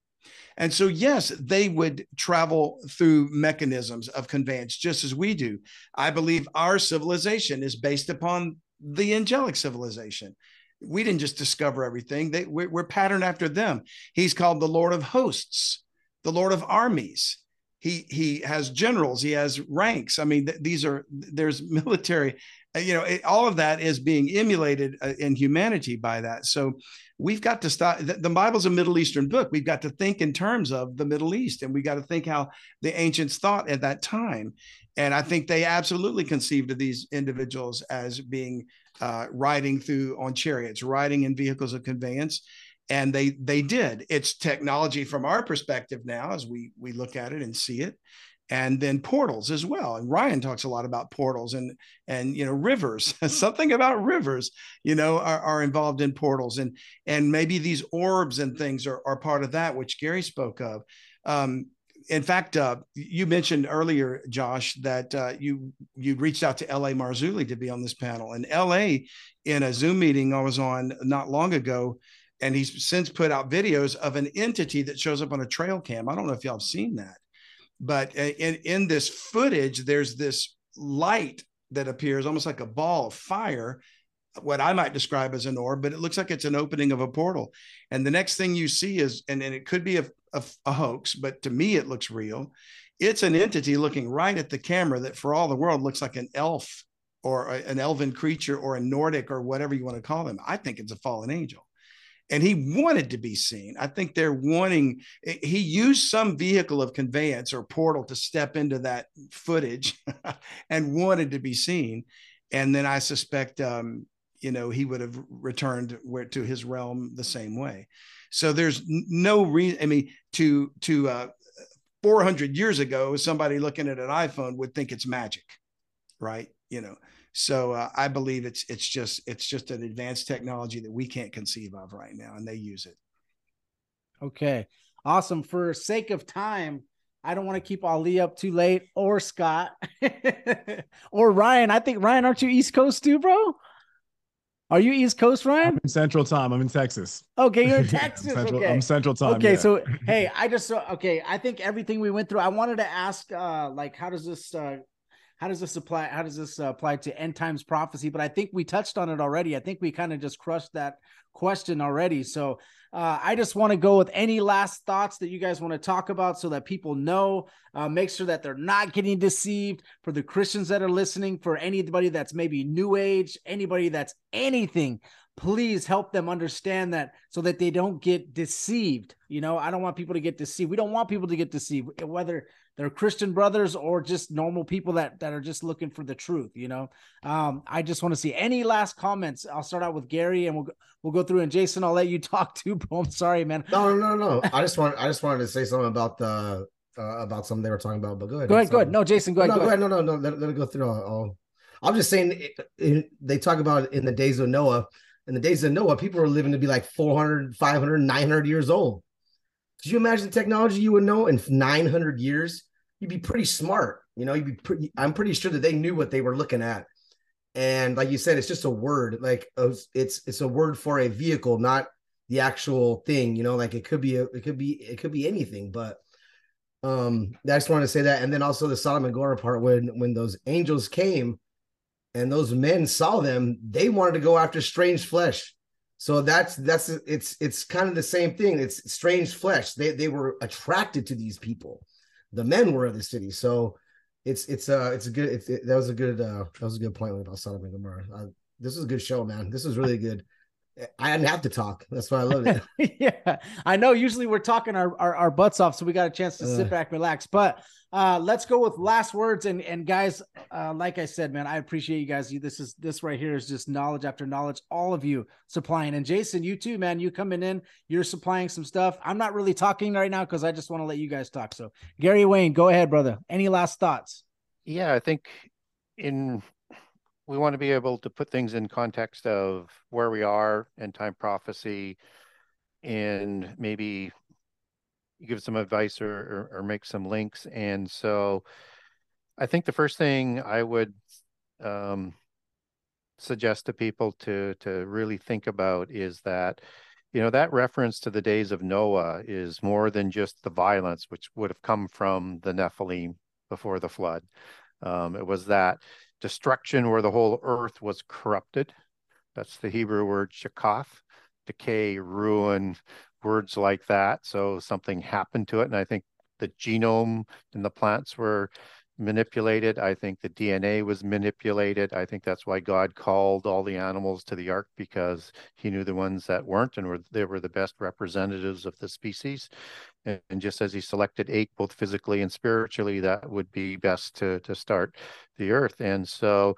And so, yes, they would travel through mechanisms of conveyance just as we do. I believe our civilization is based upon the angelic civilization. We didn't just discover everything, they, we're, we're patterned after them. He's called the Lord of hosts, the Lord of armies. He, he has generals, he has ranks. I mean, th- these are, there's military, uh, you know, it, all of that is being emulated uh, in humanity by that. So we've got to stop. The, the Bible's a Middle Eastern book. We've got to think in terms of the Middle East, and we got to think how the ancients thought at that time. And I think they absolutely conceived of these individuals as being uh, riding through on chariots, riding in vehicles of conveyance, and they they did. It's technology from our perspective now, as we we look at it and see it, and then portals as well. And Ryan talks a lot about portals and and you know rivers. <laughs> Something about rivers, you know, are, are involved in portals, and and maybe these orbs and things are are part of that, which Gary spoke of. Um, in fact, uh, you mentioned earlier, Josh, that uh, you you reached out to L.A. Marzulli to be on this panel, and L.A. in a Zoom meeting I was on not long ago, and he's since put out videos of an entity that shows up on a trail cam. I don't know if y'all have seen that, but in in this footage, there's this light that appears almost like a ball of fire what I might describe as an orb, but it looks like it's an opening of a portal. And the next thing you see is, and, and it could be a, a, a, hoax, but to me it looks real. It's an entity looking right at the camera that, for all the world, looks like an elf or a, an elven creature or a Nordic or whatever you want to call them. I think it's a fallen angel. And he wanted to be seen. I think they're wanting, he used some vehicle of conveyance or portal to step into that footage <laughs> and wanted to be seen. And then I suspect um, you know he would have returned where to his realm the same way so there's no reason i mean to to uh 400 years ago somebody looking at an iphone would think it's magic right you know so uh, i believe it's it's just it's just an advanced technology that we can't conceive of right now and they use it okay awesome for sake of time I don't want to keep Ali up too late or Scott <laughs> or Ryan. I think Ryan, aren't you East Coast too, bro? Are you East Coast, Ryan? I'm in Central Time. I'm in Texas. Okay, you're in <laughs> Texas. I'm Central, okay. I'm Central Time. Okay, yeah. so hey, <laughs> I just okay. I think everything we went through. I wanted to ask, uh, like, how does this, uh, how does this apply? How does this uh, apply to end times prophecy? But I think we touched on it already. I think we kind of just crushed that question already. So uh, I just want to go with any last thoughts that you guys want to talk about so that people know. Uh, make sure that they're not getting deceived. For the Christians that are listening, for anybody that's maybe new age, anybody that's anything, please help them understand that so that they don't get deceived. You know, I don't want people to get deceived. We don't want people to get deceived, whether they're Christian brothers or just normal people that that are just looking for the truth. You know, um, I just want to see any last comments. I'll start out with Gary, and we'll we'll go through. And Jason, I'll let you <laughs> talk too, bro. I'm sorry, man. No, no, no, no. I just want I just wanted to say something about the uh, about something they were talking about. But go ahead. Go ahead. Go ahead. No, Jason, go ahead. No, go ahead. No, no, no. Let, let it go through. All, all. I'm just saying it, it, they talk about in the days of Noah. In the days of Noah, people were living to be like 400, 500, 900 years old. Could you imagine the technology you would know in 900 years? You'd be pretty smart. You know, you'd be pretty, I'm pretty sure that they knew what they were looking at. And like you said, it's just a word. Like uh, it's it's a word for a vehicle, not the actual thing. You know, like it could be a, it could be it could be anything. But um, I just wanted to say that. And then also the Sodom and Gomorrah part when when those angels came and those men saw them, they wanted to go after strange flesh. So that's that's it's it's kind of the same thing. It's strange flesh. They they were attracted to these people. The men were of the city. So it's it's uh it's a good it's, it, that was a good uh that was a good point about Sodom and Gomorrah. Uh, this is a good show, man. This is really good. I didn't have to talk. That's why I love it. <laughs> yeah, I know. Usually we're talking our, our, our butts off, so we got a chance to sit Uh. back, relax. But uh, let's go with last words. And and guys, uh, like I said, man, I appreciate you guys. You, this is this right here is just knowledge after knowledge. All of you supplying, and Jason, you too, man. You coming in, you're supplying some stuff. I'm not really talking right now because I just want to let you guys talk. So Gary Wayne, go ahead, brother. Any last thoughts? Yeah, I think in we want to be able to put things in context of where we are in time prophecy, and maybe give some advice or, or, or make some links. And so I think the first thing I would um, suggest to people to to really think about is that you know that reference to the days of Noah is more than just the violence which would have come from the Nephilim before the flood. Um, it was that destruction where the whole earth was corrupted. That's the Hebrew word shakath, decay, ruin, words like that. So something happened to it. And I think the genome in the plants were manipulated. I think the DNA was manipulated. I think that's why God called all the animals to the ark because he knew the ones that weren't and were they were the best representatives of the species. And, and just as he selected eight, both physically and spiritually, that would be best to to start the earth. And so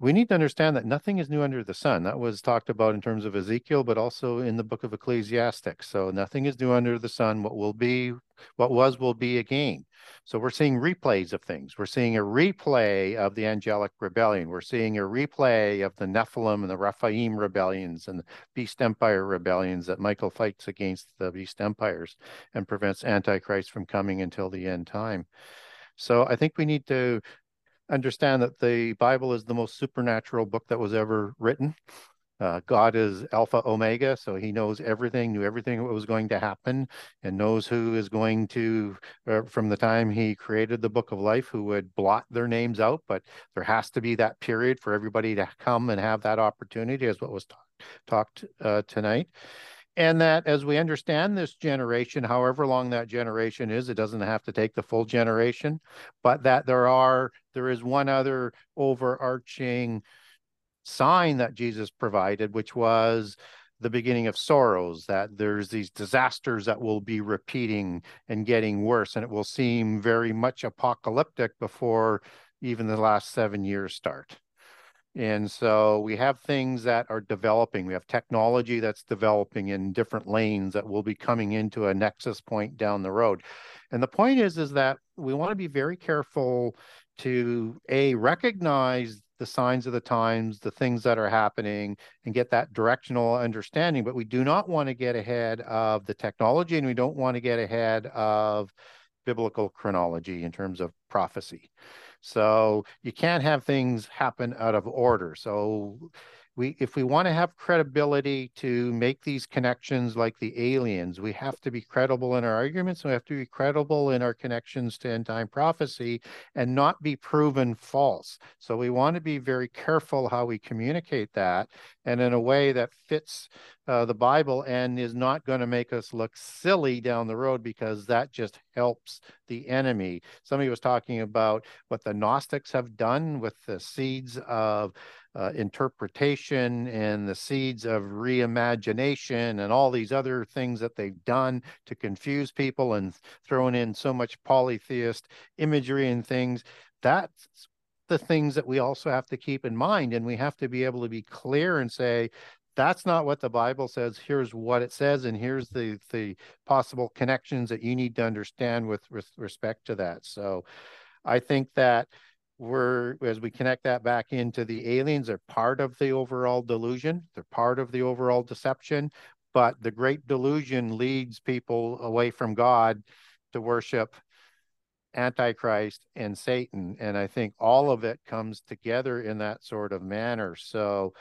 we need to understand that nothing is new under the sun. That was talked about in terms of Ezekiel, but also in the book of Ecclesiastes. So nothing is new under the sun. What will be, what was, will be again. So we're seeing replays of things. We're seeing a replay of the angelic rebellion. We're seeing a replay of the Nephilim and the Rephaim rebellions and the Beast Empire rebellions that Michael fights against the Beast Empires and prevents Antichrist from coming until the end time. So I think we need to understand that the Bible is the most supernatural book that was ever written. Uh, God is Alpha Omega, so He knows everything, knew everything what was going to happen, and knows who is going to, uh, from the time He created the book of life, who would blot their names out. But there has to be that period for everybody to come and have that opportunity, as what was talk, talked uh, tonight and that as we understand this generation however long that generation is it doesn't have to take the full generation but that there are there is one other overarching sign that jesus provided which was the beginning of sorrows that there's these disasters that will be repeating and getting worse and it will seem very much apocalyptic before even the last seven years start and so we have things that are developing. We have technology that's developing in different lanes that will be coming into a nexus point down the road. And the point is, is that we want to be very careful to a recognize the signs of the times, the things that are happening, and get that directional understanding. But we do not want to get ahead of the technology, and we don't want to get ahead of biblical chronology in terms of prophecy. So you can't have things happen out of order. So we if we want to have credibility to make these connections like the aliens, we have to be credible in our arguments. We have to be credible in our connections to end time prophecy and not be proven false. So we want to be very careful how we communicate that and in a way that fits uh, the Bible and is not going to make us look silly down the road because that just helps the enemy. Somebody was talking about what the Gnostics have done with the seeds of uh, interpretation and the seeds of reimagination and all these other things that they've done to confuse people and thrown in so much polytheist imagery and things. That's the things that we also have to keep in mind. And we have to be able to be clear and say, that's not what the Bible says. Here's what it says, and here's the the possible connections that you need to understand with, with respect to that. So I think that we're as we connect that back into the aliens they're part of the overall delusion they're part of the overall deception but the great delusion leads people away from god to worship antichrist and satan and i think all of it comes together in that sort of manner so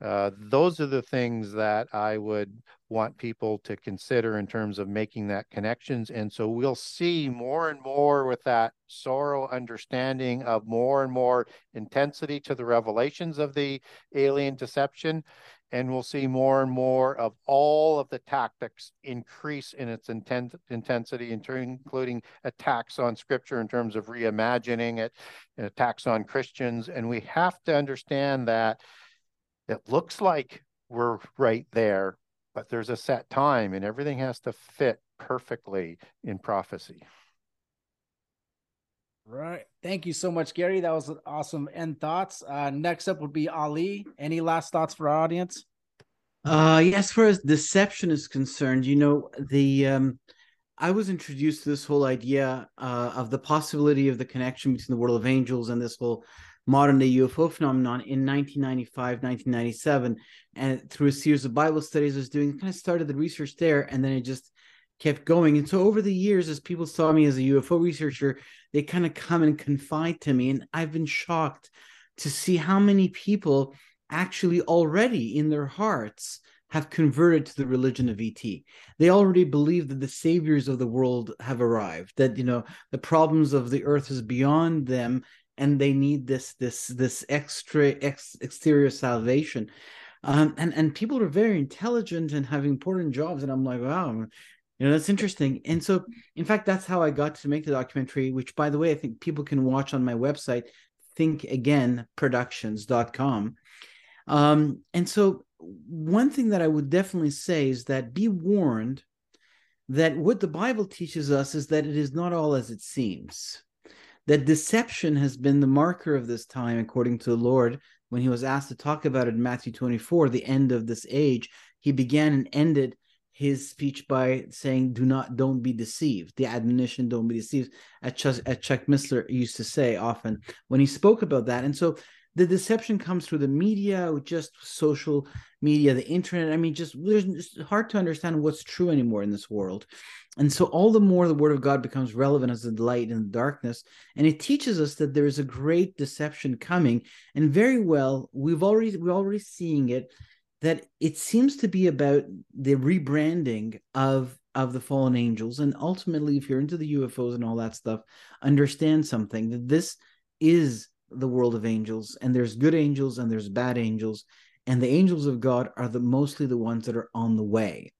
uh, those are the things that I would want people to consider in terms of making that connections. And so we'll see more and more with that sorrow understanding of more and more intensity to the revelations of the alien deception. And we'll see more and more of all of the tactics increase in its intent, intensity, including attacks on scripture in terms of reimagining it, attacks on Christians. And we have to understand that it looks like we're right there, but there's a set time and everything has to fit perfectly in prophecy. Right. Thank you so much, Gary. That was awesome end thoughts. Uh, next up would be Ali. Any last thoughts for our audience? Uh, as far as deception is concerned, you know, the um, I was introduced to this whole idea uh, of the possibility of the connection between the world of angels and this whole modern day UFO phenomenon in 1995, 1997. And through a series of Bible studies I was doing, kind of started the research there. And then it just kept going. And so over the years, as people saw me as a UFO researcher, they kind of come and confide to me. And I've been shocked to see how many people actually already in their hearts have converted to the religion of ET. They already believe that the saviors of the world have arrived, that you know the problems of the earth is beyond them and they need this this this extra ex, exterior salvation. Um, and and people are very intelligent and have important jobs and I'm like, wow, you know that's interesting and so in fact that's how i got to make the documentary which by the way i think people can watch on my website thinkagainproductions.com um, and so one thing that I would definitely say is that be warned that what the Bible teaches us is that it is not all as it seems. That deception has been the marker of this time, according to the Lord, when he was asked to talk about it in Matthew 24, the end of this age. He began and ended his speech by saying, "Do not, don't be deceived." The admonition, "Don't be deceived," at Chuck, at Chuck Missler used to say often when he spoke about that. And so, the deception comes through the media, just social media, the internet. I mean, just it's hard to understand what's true anymore in this world. And so, all the more the word of God becomes relevant as the light in the darkness, and it teaches us that there is a great deception coming. And very well, we've already we're already seeing it. That it seems to be about the rebranding of of the fallen angels, and ultimately, if you're into the UFOs and all that stuff, understand something that this is the world of angels and there's good angels and there's bad angels and the angels of god are the mostly the ones that are on the way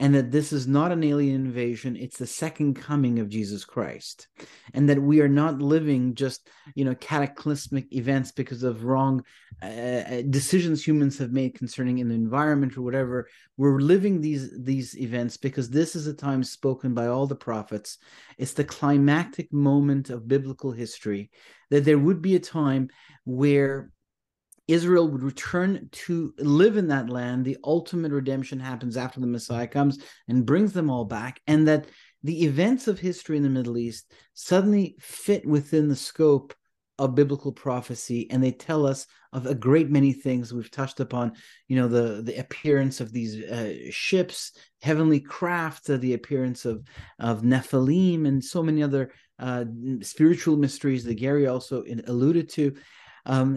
and that this is not an alien invasion it's the second coming of jesus christ. And that we are not living just you know cataclysmic events because of wrong uh, uh decisions humans have made concerning an environment or whatever. We're living these these events because this is a time spoken by all the prophets. It's the climactic moment of biblical history that there would be a time where Israel would return to live in that land. The ultimate redemption happens after the Messiah comes and brings them all back, and that the events of history in the Middle East suddenly fit within the scope of biblical prophecy and they tell us of a great many things we've touched upon you know the the appearance of these uh, ships heavenly craft uh, the appearance of of nephilim and so many other uh, spiritual mysteries that gary also alluded to um,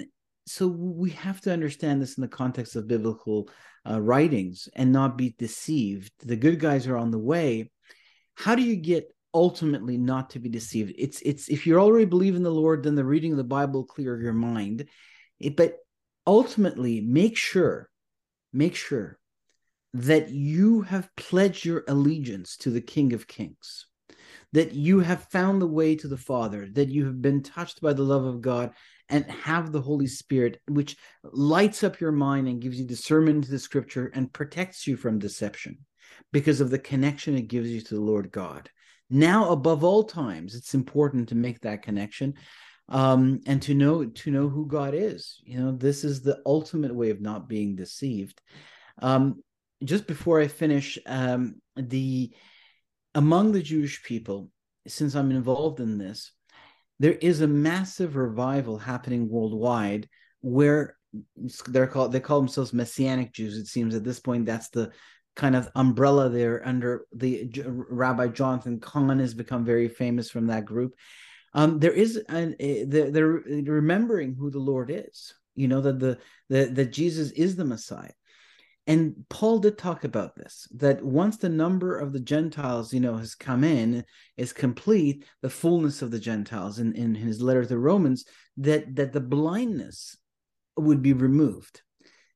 so we have to understand this in the context of biblical uh, writings and not be deceived. The good guys are on the way. How do you get ultimately not to be deceived? It's it's if you already believe in the Lord, then the reading of the Bible clear your mind. It, but ultimately, make sure, make sure that you have pledged your allegiance to the King of Kings that you have found the way to the Father, that you have been touched by the love of God and have the Holy Spirit, which lights up your mind and gives you discernment to the scripture and protects you from deception because of the connection it gives you to the Lord God. Now, above all times, it's important to make that connection um, and to know to know who God is. You know, this is the ultimate way of not being deceived. Um, just before I finish, um, the among the Jewish people, since I'm involved in this, there is a massive revival happening worldwide where they're called they call themselves messianic Jews. It seems at this point that's the kind of umbrella there under the Rabbi Jonathan Cahn has become very famous from that group. Um, there is an, a, they're, they're remembering who the Lord is. You know that the, the that Jesus is the Messiah and paul did talk about this that once the number of the gentiles you know has come in is complete the fullness of the gentiles in, in his letter to the romans that that the blindness would be removed.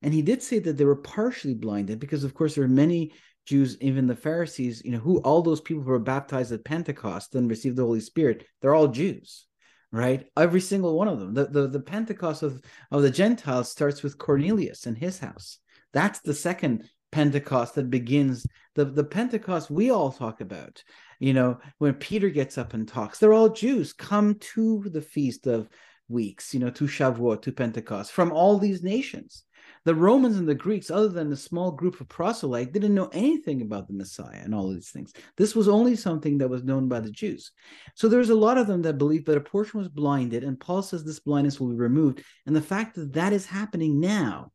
And he did say that they were partially blinded because of course there are many jews even the pharisees you know who all those people who were baptized at pentecost and received the holy spirit they're all jews right? Every single one of them. The, the, the pentecost of, of the gentiles starts with cornelius and his house that's the second Pentecost that begins the, the Pentecost we all talk about. You know, when Peter gets up and talks, they're all Jews come to the feast of weeks, you know, to Shavuot, to Pentecost from all these nations. The Romans and the Greeks, other than the small group of proselytes, didn't know anything about the Messiah and all these things. This was only something that was known by the Jews. So there's a lot of them that believe that a portion was blinded, and Paul says this blindness will be removed. And the fact that that is happening now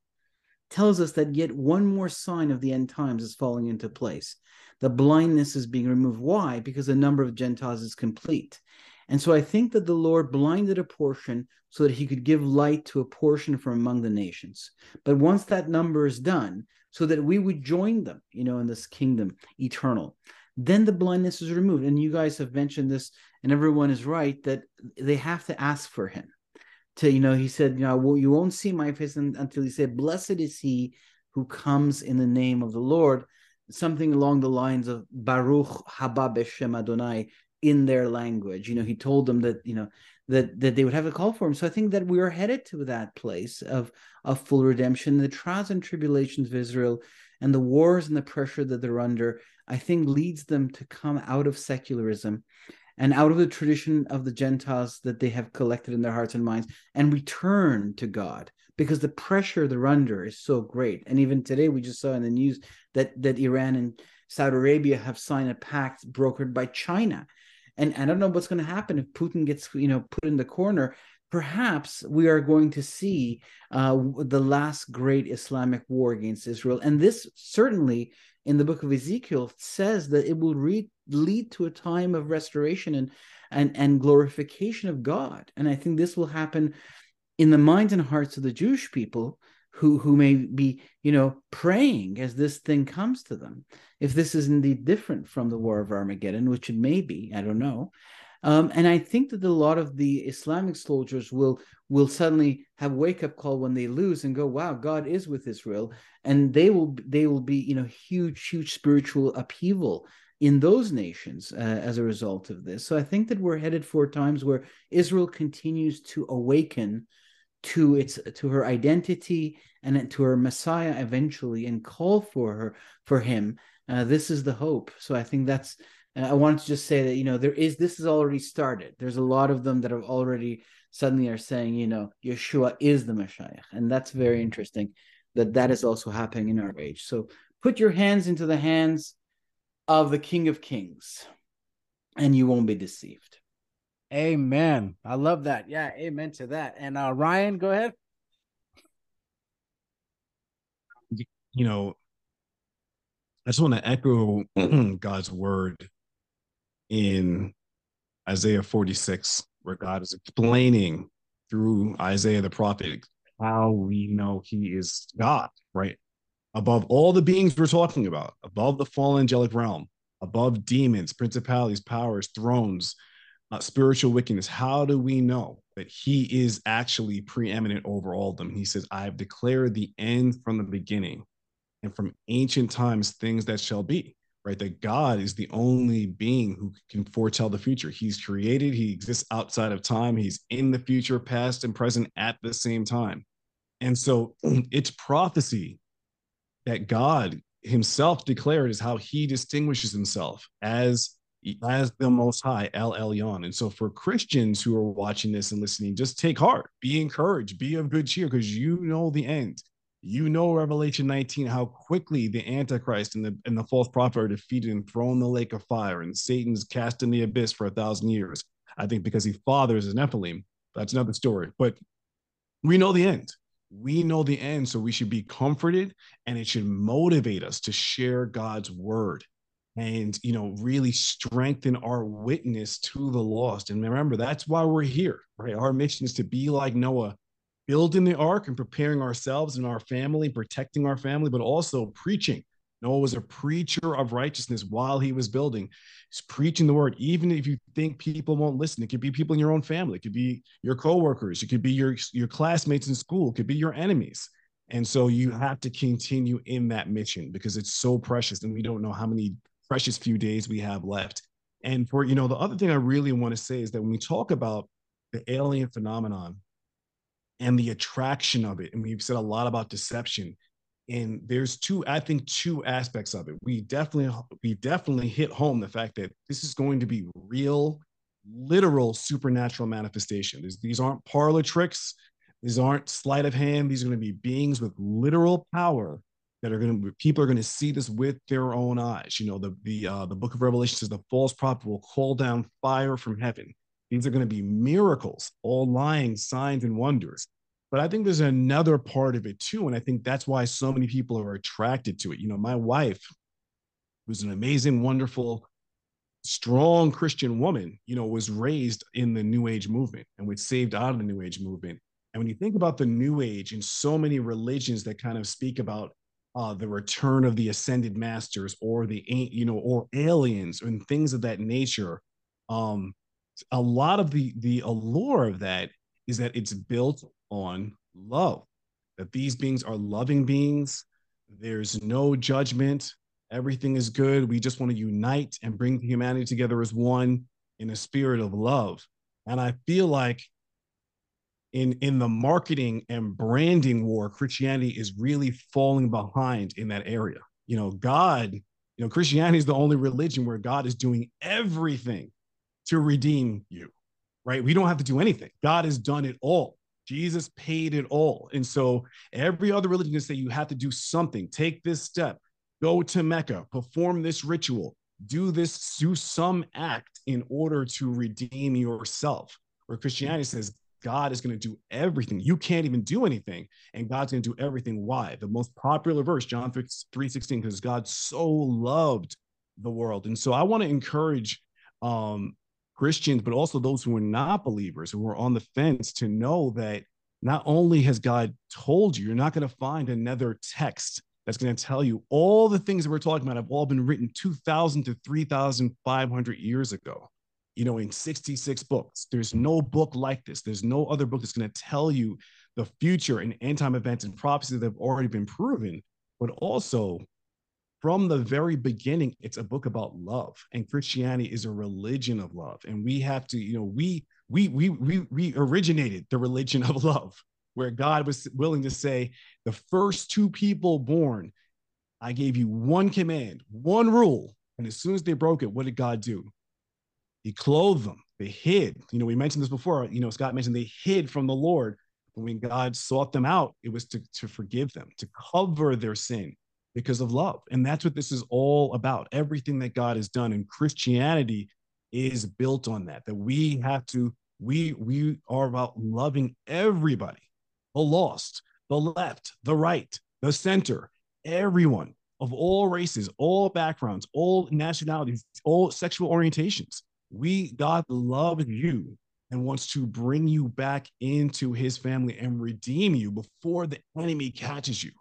tells us that yet one more sign of the end times is falling into place. The blindness is being removed. Why? Because the number of Gentiles is complete. And so I think that the Lord blinded a portion so that he could give light to a portion from among the nations. But once that number is done, so that we would join them, you know, in this kingdom eternal, then the blindness is removed. And you guys have mentioned this, and everyone is right that they have to ask for him. To, you know, he said, you know, well, you won't see my face until he said, Blessed is he who comes in the name of the Lord. Something along the lines of Baruch haba b'shem Adonai, in their language. You know, he told them that you know that that they would have a call for him. So I think that we are headed to that place of of full redemption. The trials and tribulations of Israel and the wars and the pressure that they're under, I think, leads them to come out of secularism and out of the tradition of the Gentiles that they have collected in their hearts and minds and return to God because the pressure they're under is so great. And even today, we just saw in the news that that Iran and Saudi Arabia have signed a pact brokered by China and I don't know what's going to happen if Putin gets, you know, put in the corner. Perhaps we are going to see uh, the last great Islamic war against Israel, and this certainly in the book of Ezekiel says that it will re- lead to a time of restoration and and and glorification of God. And I think this will happen in the minds and hearts of the Jewish people who who may be you know praying as this thing comes to them if this is indeed different from the war of armageddon which it may be i don't know um, and i think that a lot of the islamic soldiers will will suddenly have wake up call when they lose and go wow god is with israel and they will they will be you know huge huge spiritual upheaval in those nations uh, as a result of this so i think that we're headed for times where israel continues to awaken to its to her identity and to her Messiah eventually, and call for her for him. Uh, this is the hope. So I think that's. Uh, I wanted to just say that you know there is this has already started. There's a lot of them that have already suddenly are saying you know Yeshua is the Messiah, and that's very interesting. That that is also happening in our age. So put your hands into the hands of the King of Kings, and you won't be deceived. Amen. I love that. Yeah, amen to that. And uh Ryan, go ahead. You know, I just want to echo <clears throat> God's word in Isaiah 46, where God is explaining through Isaiah the prophet how we know he is God, right? Above all the beings we're talking about, above the fallen angelic realm, above demons, principalities, powers, thrones, uh, spiritual wickedness, how do we know that he is actually preeminent over all of them? He says, I have declared the end from the beginning and from ancient times things that shall be, right? That God is the only being who can foretell the future. He's created, he exists outside of time, he's in the future, past, and present at the same time. And so <clears throat> it's prophecy that God himself declared is how he distinguishes himself as as the most high el elyon and so for christians who are watching this and listening just take heart be encouraged be of good cheer because you know the end you know revelation 19 how quickly the antichrist and the and the false prophet are defeated and thrown in the lake of fire and satan's cast in the abyss for a thousand years. I think because he fathers a nephilim. That's another story but we know the end. We know the end so we should be comforted and it should motivate us to share god's word and you know really strengthen our witness to the lost. And remember that's why we're here right? Our mission is to be like noah building the ark and preparing ourselves and our family protecting our family but also preaching. Noah was a preacher of righteousness while he was building. He's preaching the word even if you think people won't listen. It could be people in your own family. It could be your coworkers. It could be your your classmates in school. It could be your enemies. And so you have to continue in that mission because it's so precious and we don't know how many precious few days we have left. And for, you know, the other thing I really want to say is that when we talk about the alien phenomenon and the attraction of it, and we've said a lot about deception, and there's two, I think, two aspects of it. We definitely, we definitely hit home the fact that this is going to be real, literal supernatural manifestation. These, aren't parlor tricks. These aren't sleight of hand. These are going to be beings with literal power that are going to people are going to see this with their own eyes. You know, the the uh, the book of Revelation says the false prophet will call down fire from heaven. These are going to be miracles, all lying signs and wonders. But I think there's another part of it too, and I think that's why so many people are attracted to it. You know, my wife, who's an amazing, wonderful, strong Christian woman, you know, was raised in the New Age movement and was saved out of the New Age movement. And when you think about the New Age and so many religions that kind of speak about uh, the return of the ascended masters or the you know or aliens and things of that nature um a lot of the the allure of that is that it's built on love that these beings are loving beings. There's no judgment. Everything is good. We just want to unite and bring humanity together as one in a spirit of love. And i feel like in in the marketing and branding war christianity is really falling behind in that area. You know god you know christianity is the only religion where god is doing everything to redeem you right? We don't have to do anything. God has done it all. Jesus paid it all. And so every other religion can say you have to do something. Take this step. Go to mecca. Perform this ritual. Do this. Do some act in order to redeem yourself. Where christianity says God is going to do everything. You can't even do anything, and God's going to do everything. Why? The most popular verse, John 3 16, because God so loved the world. And so I want to encourage um, Christians, but also those who are not believers, who are on the fence, to know that not only has God told you, you're not going to find another text that's going to tell you all the things that we're talking about have all been written 2,000 to 3,500 years ago you know, in 66 books. There's no book like this. There's no other book that's going to tell you the future and end time events and prophecies that have already been proven. But also, from the very beginning, it's a book about love, and Christianity is a religion of love. And we have to, you know, we we we we we originated the religion of <laughs> love, where God was willing to say, the first two people born, I gave you one command, one rule, and as soon as they broke it, what did God do? He clothed them. They hid. You know, we mentioned this before. You know, Scott mentioned they hid from the Lord. But when God sought them out, it was to, to forgive them, to cover their sin because of love. And that's what this is all about. Everything that God has done in Christianity is built on that, that we have to, we we are about loving everybody, the lost, the left, the right, the center, everyone of all races, all backgrounds, all nationalities, all sexual orientations we God loves you and wants to bring you back into his family and redeem you before the enemy catches you.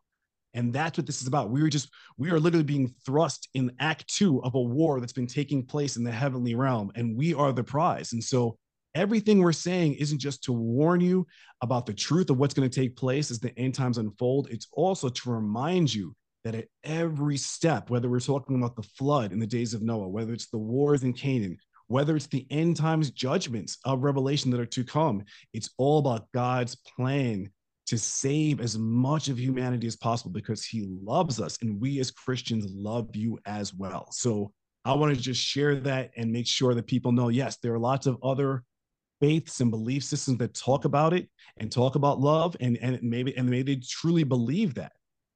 And that's what this is about. We are just, we are literally being thrust in act two of a war that's been taking place in the heavenly realm, and we are the prize. And so everything we're saying isn't just to warn you about the truth of what's going to take place as the end times unfold, it's also to remind you that at every step, whether we're talking about the flood in the days of Noah, whether it's the wars in Canaan, whether it's the end times judgments of Revelation that are to come, it's all about God's plan to save as much of humanity as possible because he loves us and we as Christians love you as well. So I want to just share that and make sure that people know yes, there are lots of other faiths and belief systems that talk about it and talk about love and and maybe and maybe they truly believe that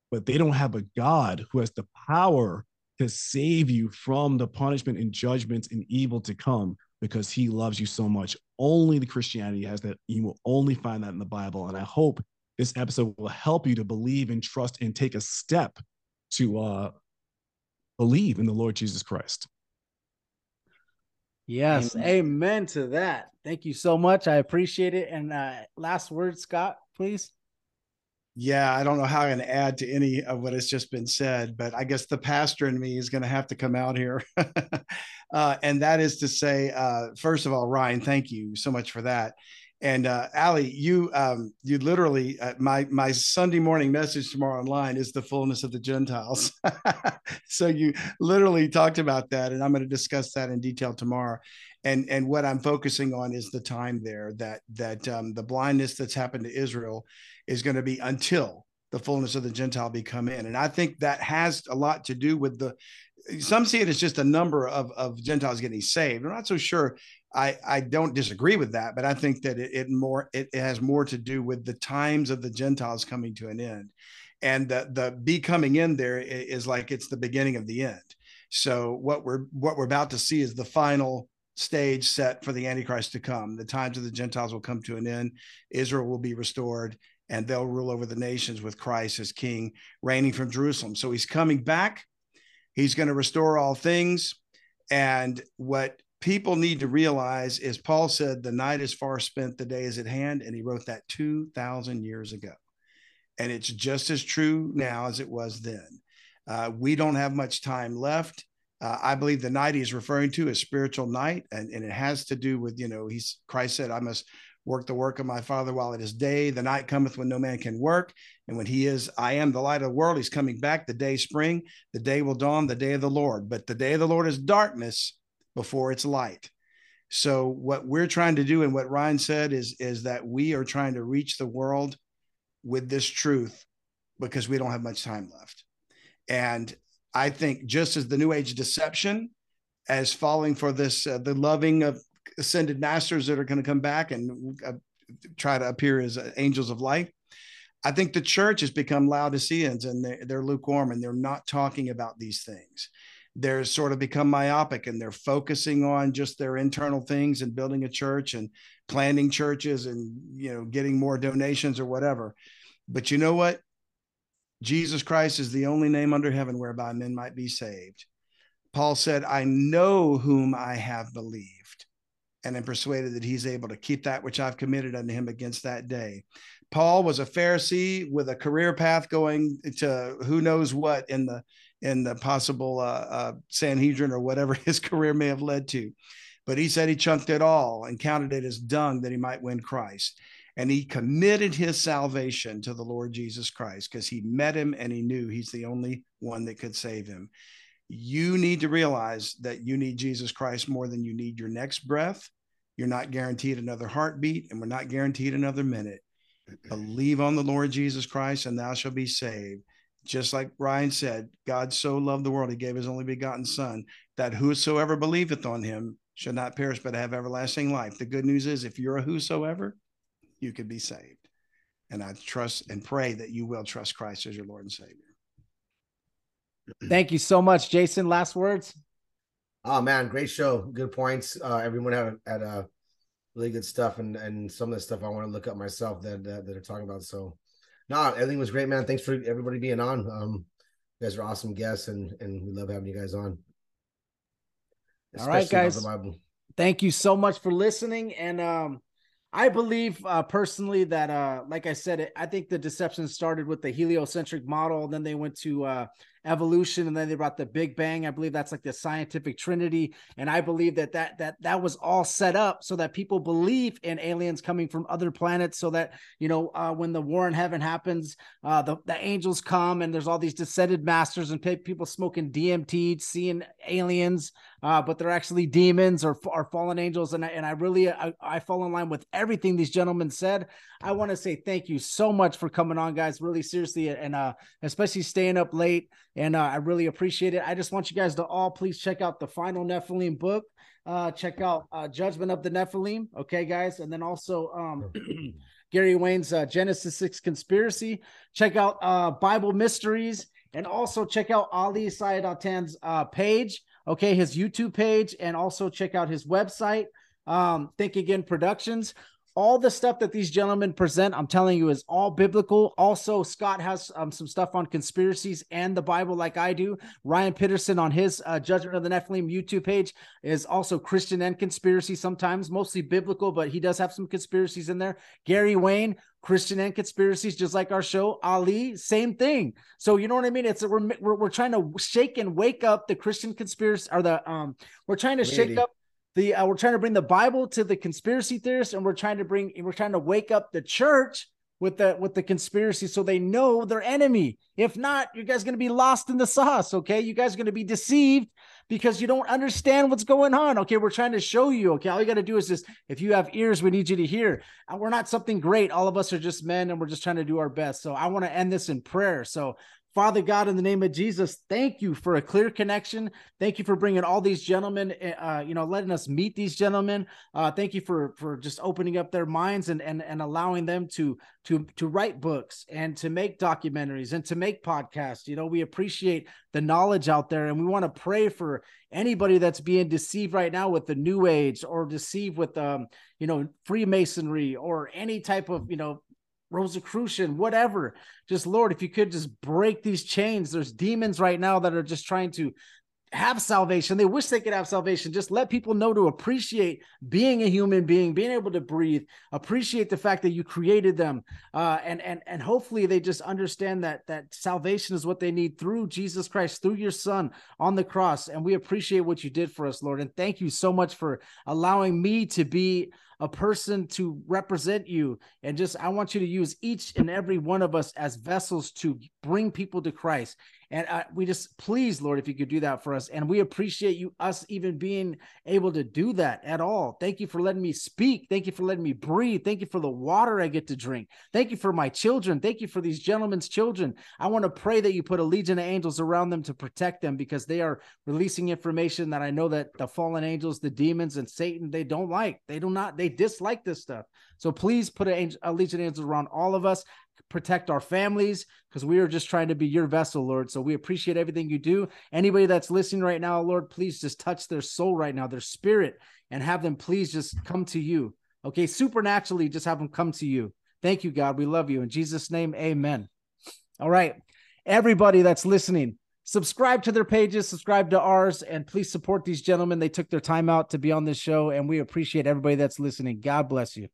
but they don't have a god who has the power to save you from the punishment and judgments and evil to come because he loves you so much. Only the Christianity has that. You will only find that in the Bible. And I hope this episode will help you to believe and trust and take a step to uh, believe in the Lord Jesus Christ. Yes, amen. amen to that. Thank you so much. I appreciate it. And uh, last word, Scott, please yeah, I don't know how I'm going to add to any of what has just been said, but I guess the pastor in me is going to have to come out here. <laughs> uh, and that is to say, uh, first of all, Ryan, thank you so much for that. And uh, Ali, you um, you literally uh, my my Sunday morning message tomorrow online is the fullness of the Gentiles. <laughs> so you literally talked about that, and I'm going to discuss that in detail tomorrow. And and what I'm focusing on is the time there that that um, the blindness that's happened to Israel is going to be until the fullness of the Gentile become in. And I think that has a lot to do with the some see it as just a number of, of Gentiles getting saved. I'm not so sure. I, I don't disagree with that, but I think that it, it more it, it has more to do with the times of the Gentiles coming to an end, and the the be coming in there is like it's the beginning of the end. So what we're what we're about to see is the final stage set for the Antichrist to come. The times of the Gentiles will come to an end. Israel will be restored, and they'll rule over the nations with Christ as King, reigning from Jerusalem. So he's coming back. He's going to restore all things. And what people need to realize is Paul said, The night is far spent, the day is at hand. And he wrote that 2,000 years ago. And it's just as true now as it was then. Uh, we don't have much time left. Uh, I believe the night he's referring to is spiritual night, and, and it has to do with, you know, he's Christ said, I must work the work of my father while it is day. The night cometh when no man can work. And when he is, I am the light of the world, he's coming back. The day spring, the day will dawn, the day of the Lord. But the day of the Lord is darkness before it's light. So what we're trying to do and what Ryan said is, is that we are trying to reach the world with this truth because we don't have much time left. And I think just as the new age deception as falling for this, uh, the loving of ascended masters that are going to come back and uh, try to appear as uh, angels of light. I think the church has become Laodiceans and they're, they're lukewarm and they're not talking about these things. They're sort of become myopic and they're focusing on just their internal things and building a church and planning churches and you know getting more donations or whatever. But you know what? Jesus Christ is the only name under heaven whereby men might be saved. Paul said, I know whom I have believed and am persuaded that he's able to keep that which I've committed unto him against that day. Paul was a Pharisee with a career path going to who knows what in the in the possible uh, uh, Sanhedrin or whatever <laughs> his career may have led to. But he said he chunked it all and counted it as dung that he might win Christ. And he committed his salvation to the Lord Jesus Christ because he met him and he knew he's the only one that could save him you need to realize that you need Jesus Christ more than you need your next breath. You're not guaranteed another heartbeat, and we're not guaranteed another minute. <clears throat> Believe on the Lord Jesus Christ, and thou shalt be saved. Just like Ryan said, God so loved the world, he gave his only begotten Son, that whosoever believeth on him should not perish but have everlasting life. The good news is, if you're a whosoever, you could be saved. And I trust and pray that you will trust Christ as your Lord and Savior. Thank you so much, Jason. Last words. Oh man, great show. Good points. Uh, everyone had had uh, really good stuff, and and some of the stuff I want to look up myself that that, that are talking about. So, no, everything was great, man. Thanks for everybody being on. Um, you guys are awesome guests, and and we love having you guys on. All right, guys. Thank you so much for listening, and um, I believe uh, personally that, uh, like I said, I think the deception started with the heliocentric model. Then they went to uh, evolution and then they brought the big bang. I believe that's like the scientific trinity and i believe that that that that was all set up so that people believe in aliens coming from other planets so that you know uh, when the war in heaven happens uh, the, the angels come and there's all these descended masters and people smoking dmt seeing aliens uh, but they're actually demons or, or fallen angels and I, and I really I, I fall in line with everything these gentlemen said. I want to say thank you so much for coming on guys really seriously and uh especially staying up late and uh, I really appreciate it. I just want you guys to all please check out the final Nephilim book. Uh, check out uh, Judgment of the Nephilim. Okay, guys, and then also um, <clears throat> Gary Wayne's uh, Genesis Six Conspiracy. Check out uh, Bible Mysteries, and also check out Ali Siadatan's uh, page. Okay, his YouTube page, and also check out his website. Um, Think Again Productions all the stuff that these gentlemen present, I'm telling you, is all biblical. Also, Scott has um, some stuff on conspiracies and the Bible, like I do. Ryan Pitterson on his uh, Judgment of the Nephilim YouTube page is also Christian and conspiracy, sometimes mostly biblical, but he does have some conspiracies in there. Gary Wayne, Christian and conspiracies, just like our show. Ali, same thing. So you know what I mean? It's we're, we're, we're trying to shake and wake up the Christian conspiracy or the um we're trying to shake up the uh, we're trying to bring the Bible to the conspiracy theorists, and we're trying to bring we're trying to wake up the church with the with the conspiracy so they know their enemy. If not, you guys are going to be lost in the sauce. Okay, you guys are going to be deceived because you don't understand what's going on. Okay, we're trying to show you. Okay, all you got to do is just if you have ears, we need you to hear. And we're not something great. All of us are just men, and we're just trying to do our best. So I want to end this in prayer. So Father God, in the name of Jesus, thank you for a clear connection. Thank you for bringing all these gentlemen, uh, you know, letting us meet these gentlemen. Uh, thank you for for just opening up their minds and and and allowing them to to to write books and to make documentaries and to make podcasts. You know, we appreciate the knowledge out there, and we want to pray for anybody that's being deceived right now with the New Age or deceived with um, you know, Freemasonry or any type of you know Rosicrucian, whatever. Just Lord, if you could just break these chains. There's demons right now that are just trying to have salvation. They wish they could have salvation. Just let people know to appreciate being a human being, being able to breathe, appreciate the fact that you created them, uh, and and and hopefully they just understand that that salvation is what they need through Jesus Christ, through your Son on the cross. And we appreciate what you did for us, Lord. And thank you so much for allowing me to be a person to represent you. And just, I want you to use each and every one of us as vessels to bring people to Christ. And uh, we just, please, Lord, if you could do that for us. And we appreciate you, us even being able to do that at all. Thank you for letting me speak. Thank you for letting me breathe. Thank you for the water I get to drink. Thank you for my children. Thank you for these gentlemen's children. I want to pray that you put a legion of angels around them to protect them because they are releasing information that I know that the fallen angels, the demons, and Satan, they don't like. They do not, they dislike this stuff. So please put a, a legion of angels around all of us protect our families because we are just trying to be your vessel, Lord. So we appreciate everything you do. Anybody that's listening right now, Lord, please just touch their soul right now, their spirit, and have them please just come to you. Okay, supernaturally, just have them come to you. Thank you, God. We love you. In Jesus' name, amen. All right, everybody that's listening, subscribe to their pages, subscribe to ours, and please support these gentlemen. They took their time out to be on this show, and we appreciate everybody that's listening. God bless you.